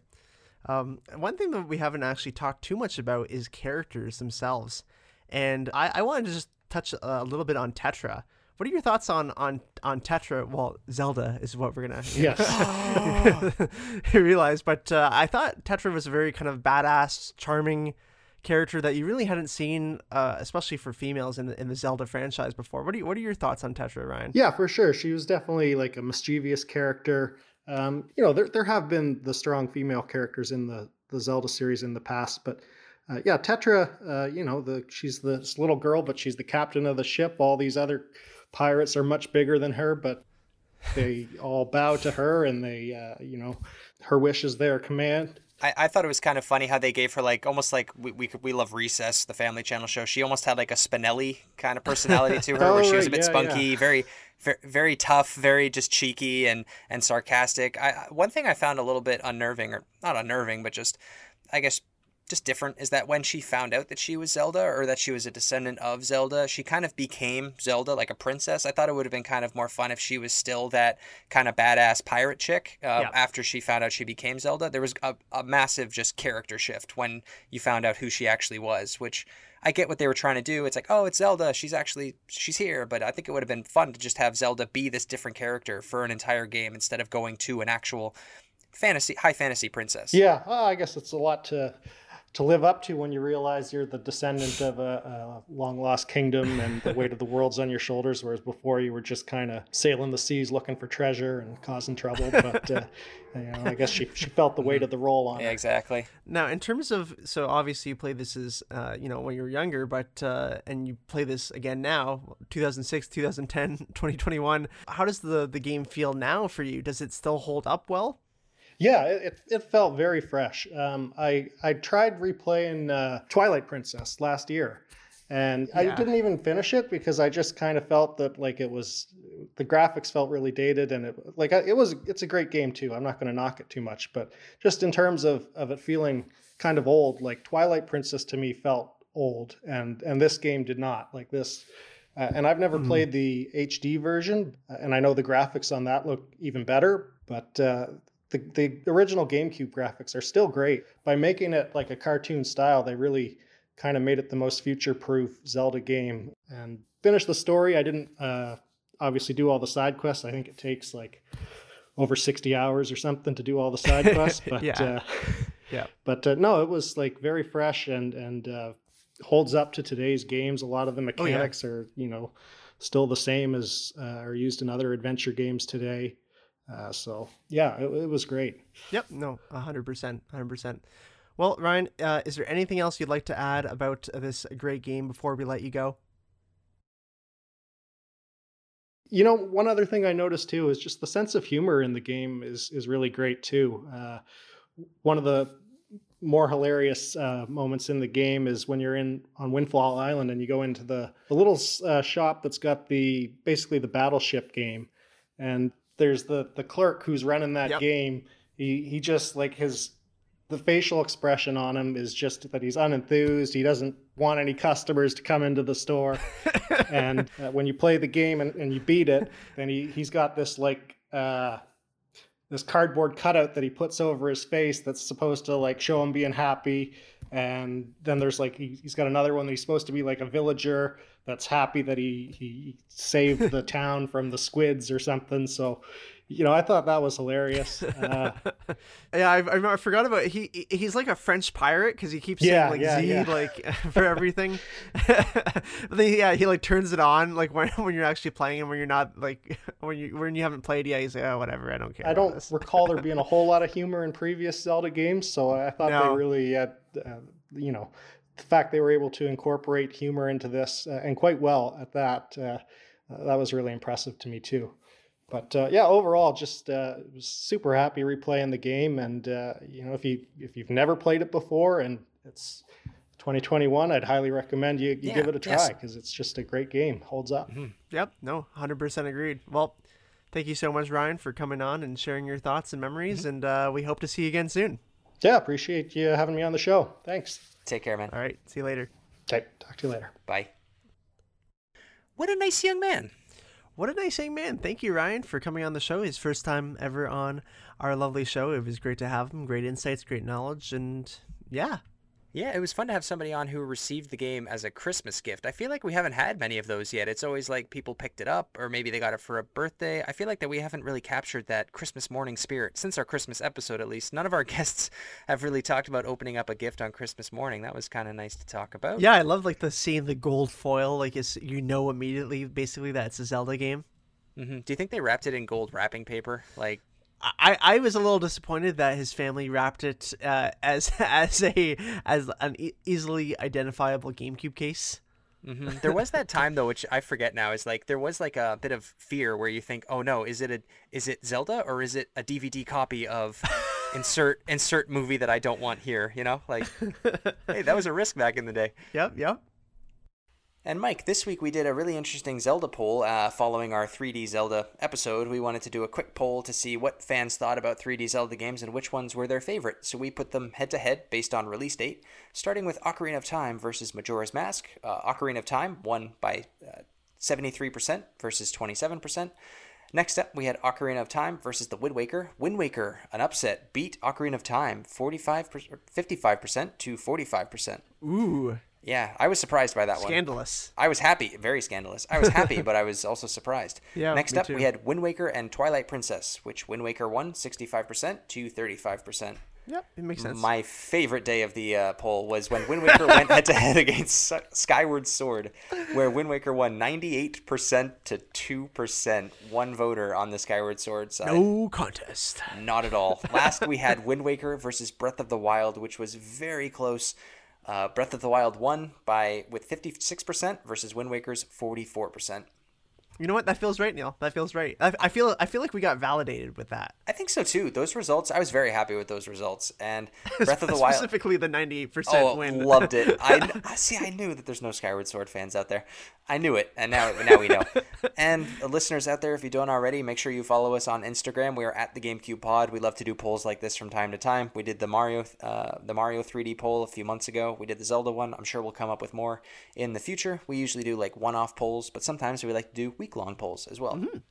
Um, one thing that we haven't actually talked too much about is characters themselves, and I, I wanted to just touch a little bit on Tetra. What are your thoughts on on on Tetra? Well, Zelda is what we're gonna Yes. realize, but uh, I thought Tetra was a very kind of badass, charming character that you really hadn't seen, uh, especially for females in the in the Zelda franchise before. What are you, what are your thoughts on Tetra, Ryan? Yeah, for sure. She was definitely like a mischievous character. Um, you know, there there have been the strong female characters in the the Zelda series in the past, but uh, yeah, Tetra. Uh, you know, the she's this little girl, but she's the captain of the ship. All these other pirates are much bigger than her, but they all bow to her, and they, uh, you know, her wish is their command. I, I thought it was kind of funny how they gave her like almost like we we, could, we love Recess, the Family Channel show. She almost had like a Spinelli kind of personality to her, Oh, where she was a bit yeah, spunky, yeah. very, very tough, very just cheeky and and sarcastic. I I- one thing I found a little bit unnerving, or not unnerving, but just I guess just different is that when she found out that she was Zelda or that she was a descendant of Zelda, she kind of became Zelda like a princess. I thought it would have been kind of more fun if she was still that kind of badass pirate chick uh, Yeah. after she found out she became Zelda. There was a, a massive just character shift when you found out who she actually was, which I get what they were trying to do. It's like, oh, it's Zelda. She's actually she's here, but I think it would have been fun to just have Zelda be this different character for an entire game instead of going to an actual fantasy high fantasy princess. Yeah, well, I guess it's a lot to to live up to when you realize you're the descendant of a, a long lost kingdom and the weight of the world's on your shoulders, whereas before you were just kind of sailing the seas looking for treasure and causing trouble. But uh, you know, I guess she she felt the weight of the role on Yeah, her. exactly. Now, in terms of so obviously you played this as uh, you know when you were younger, but uh, and you play this again now, 2006, 2010, 2021. How does the the game feel now for you? Does it still hold up well? Yeah, it, it, felt very fresh. Um, I I tried replaying uh, Twilight Princess last year, and I didn't even finish it because I just kind of felt that like it was the graphics felt really dated, and it like it was it's a great game too. I'm not going to knock it too much, but just in terms of of it feeling kind of old, like Twilight Princess to me felt old, and and this game did not. Like this. Uh, and I've never played the HD version, uh, and I know the graphics on that look even better. But uh, the the original GameCube graphics are still great. By making it like a cartoon style, they really kind of made it the most future-proof Zelda game. And finished the story. I didn't uh, obviously do all the side quests. I think it takes like over 60 hours or something to do all the side quests. But Yeah. uh, Yeah. but uh, no, it was like very fresh and and uh, holds up to today's games. A lot of the Oh, yeah. mechanics are you know still the same as uh, are used in other adventure games today. Uh, so yeah, it, it was great. Yep. No, hundred percent, hundred percent. Well, Ryan, uh, is there anything else you'd like to add about this great game before we let you go? You know, one other thing I noticed too is just the sense of humor in the game is is really great too. Uh, one of the more hilarious uh, moments in the game is when you're in on Windfall Island and you go into the, the little uh, shop that's got the basically the battleship game, and there's the the clerk who's running that Yep. game. He he just like his the facial expression on him is just that he's unenthused. He doesn't want any customers to come into the store. and uh, when you play the game and, and you beat it, then he, he's got this like uh, this cardboard cutout that he puts over his face that's supposed to like show him being happy. And then there's like he, he's got another one that he's supposed to be like a villager that's happy that he he saved the town from the squids or something. So, you know, I thought that was hilarious. Uh, Yeah, I, I, I forgot about he. he- He's like a French pirate because he keeps Yeah, saying like yeah, Z yeah. like for everything. But then, yeah, he like turns it on like when when you're actually playing and when you're not like when you when you haven't played yet. He's like, oh whatever, I don't care. I don't this." recall there being a whole lot of humor in previous Zelda games, so I thought No. they really had, uh, you know, the fact they were able to incorporate humor into this uh, and quite well at that. Uh, uh, that was really impressive to me too. But uh, yeah, overall, just uh, was super happy replaying the game, and uh, you know, if you if you've never played it before and it's 2021, I'd highly recommend you, you Yeah, give it a try yes. because it's just a great game. Holds up. Yep, no, hundred percent agreed. Well, thank you so much, Ryan, for coming on and sharing your thoughts and memories, Mm-hmm. and uh, we hope to see you again soon. Yeah, appreciate you having me on the show. Thanks. Take care, man. All right, see you later. Okay, talk to you later. Bye. What a nice young man. What a nice young man. Thank you, Ryan, for coming on the show. His first time ever on our lovely show. It was great to have him. Great insights, great knowledge, and yeah, Yeah, it was fun to have somebody on who received the game as a Christmas gift. I feel like we haven't had many of those yet. It's always like people picked it up or maybe they got it for a birthday. I feel like that we haven't really captured that Christmas morning spirit since our Christmas episode at least. None of our guests have really talked about opening up a gift on Christmas morning. That was kind of nice to talk about. yeah. I love like the seeing the gold foil. Like it's you know immediately, basically that it's a Zelda game. hmm Do you think they wrapped it in gold wrapping paper? Like I, I was a little disappointed that his family wrapped it uh, as as a as an e- easily identifiable GameCube case. hmm There was that time though, which I forget now. Is like there was like a bit of fear where you think, oh no, is it a is it Zelda or is it a DVD copy of insert insert movie that I don't want here. You know, like, hey, that was a risk back in the day. Yep, yep. And Mike, this week we did a really interesting Zelda poll uh, following our 3D Zelda episode. We wanted to do a quick poll to see what fans thought about 3D Zelda games and which ones were their favorite. So we put them head to head based on release date, starting with Ocarina of Time versus Majora's Mask. Uh, Ocarina of Time won by uh, 73% versus 27%. Next up, we had Ocarina of Time versus the Wind Waker. Wind Waker, an upset, beat Ocarina of Time 45 55% to 45%. Ooh, Yeah, I was surprised by that one. scandalous. I was happy, very scandalous. I was happy, but I was also surprised. Yeah, Next up, too. we had Wind Waker and Twilight Princess, which Wind Waker won 65% to 35%. Yep, it makes sense. My favorite day of the uh, poll was when Wind Waker went head to head against Skyward Sword, where Wind Waker won 98% to 2%. One voter on the Skyward Sword side. no contest. Not at all. Last, we had Wind Waker versus Breath of the Wild, which was very close. Uh, Breath of the Wild won by with 56% versus Wind Waker's 44%. You know what? That feels right, Neil. That feels right. I, I feel I feel like we got validated with that. I think so too. Those results, I was very happy with those results. And Breath of the Wild. specifically the ninety-eight percent Oh, win. loved it. I I- see. I knew that there's no Skyward Sword fans out there. I knew it, and now now we know. And uh, listeners out there, if you don't already, make sure you follow us on Instagram. We are at the GameCube Pod. We love to do polls like this from time to time. We did the Mario uh, the Mario 3D poll a few months ago. We did the Zelda one. I'm sure we'll come up with more in the future. We usually do like one-off polls, but sometimes we like to do week-long polls as well. Mhm.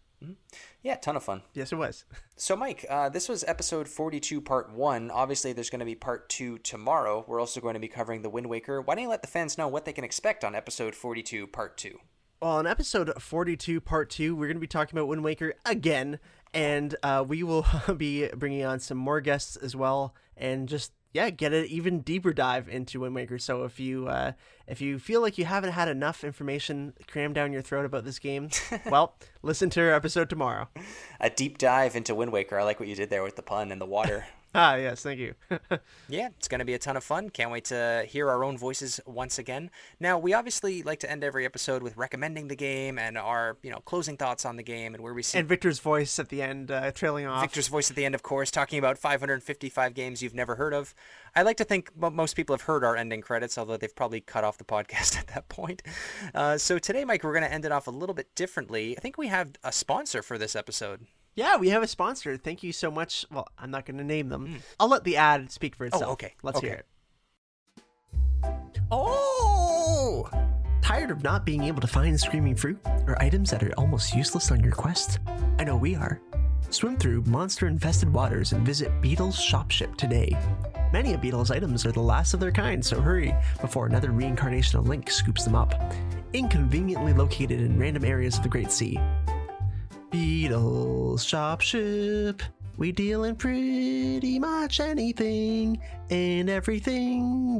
Yeah, ton of fun. yes, it was. So, Mike, uh, this was episode 42, part one. Obviously, there's going to be part two tomorrow. We're also going to be covering The Wind Waker. Why don't you let the fans know what they can expect on episode 42, part two? Well, in episode 42, part two, we're going to be talking about Wind Waker again, and uh, we will be bringing on some more guests as well, and just yeah, get an even deeper dive into Wind Waker. So if you uh, if you feel like you haven't had enough information crammed down your throat about this game, well, listen to our episode tomorrow. A deep dive into Wind Waker. I like what you did there with the pun and the water. Ah, yes, thank you. Yeah, it's going to be a ton of fun. Can't wait to hear our own voices once again. Now, we obviously like to end every episode with recommending the game and our, you know, closing thoughts on the game and where we see and Victor's voice at the end, uh, trailing off. Victor's voice at the end, of course, talking about 555 games you've never heard of. I like to think most people have heard our ending credits, although they've probably cut off the podcast at that point. Uh, so today, Mike, we're going to end it off a little bit differently. I think we have a sponsor for this episode. Yeah, we have a sponsor. Thank you so much. Well, I'm not going to name them. I'll let the ad speak for itself. Hmm. okay. Let's Okay. hear it. Oh! Tired of not being able to find screaming fruit or items that are almost useless on your quest? I know we are. Swim through monster infested waters and visit Beedle's Shopship today. Many of Beedle's items are the last of their kind, so hurry before another reincarnation of Link scoops them up. Inconveniently located in random areas of the Great Sea. Beedle's shop ship. We deal in pretty much anything and everything.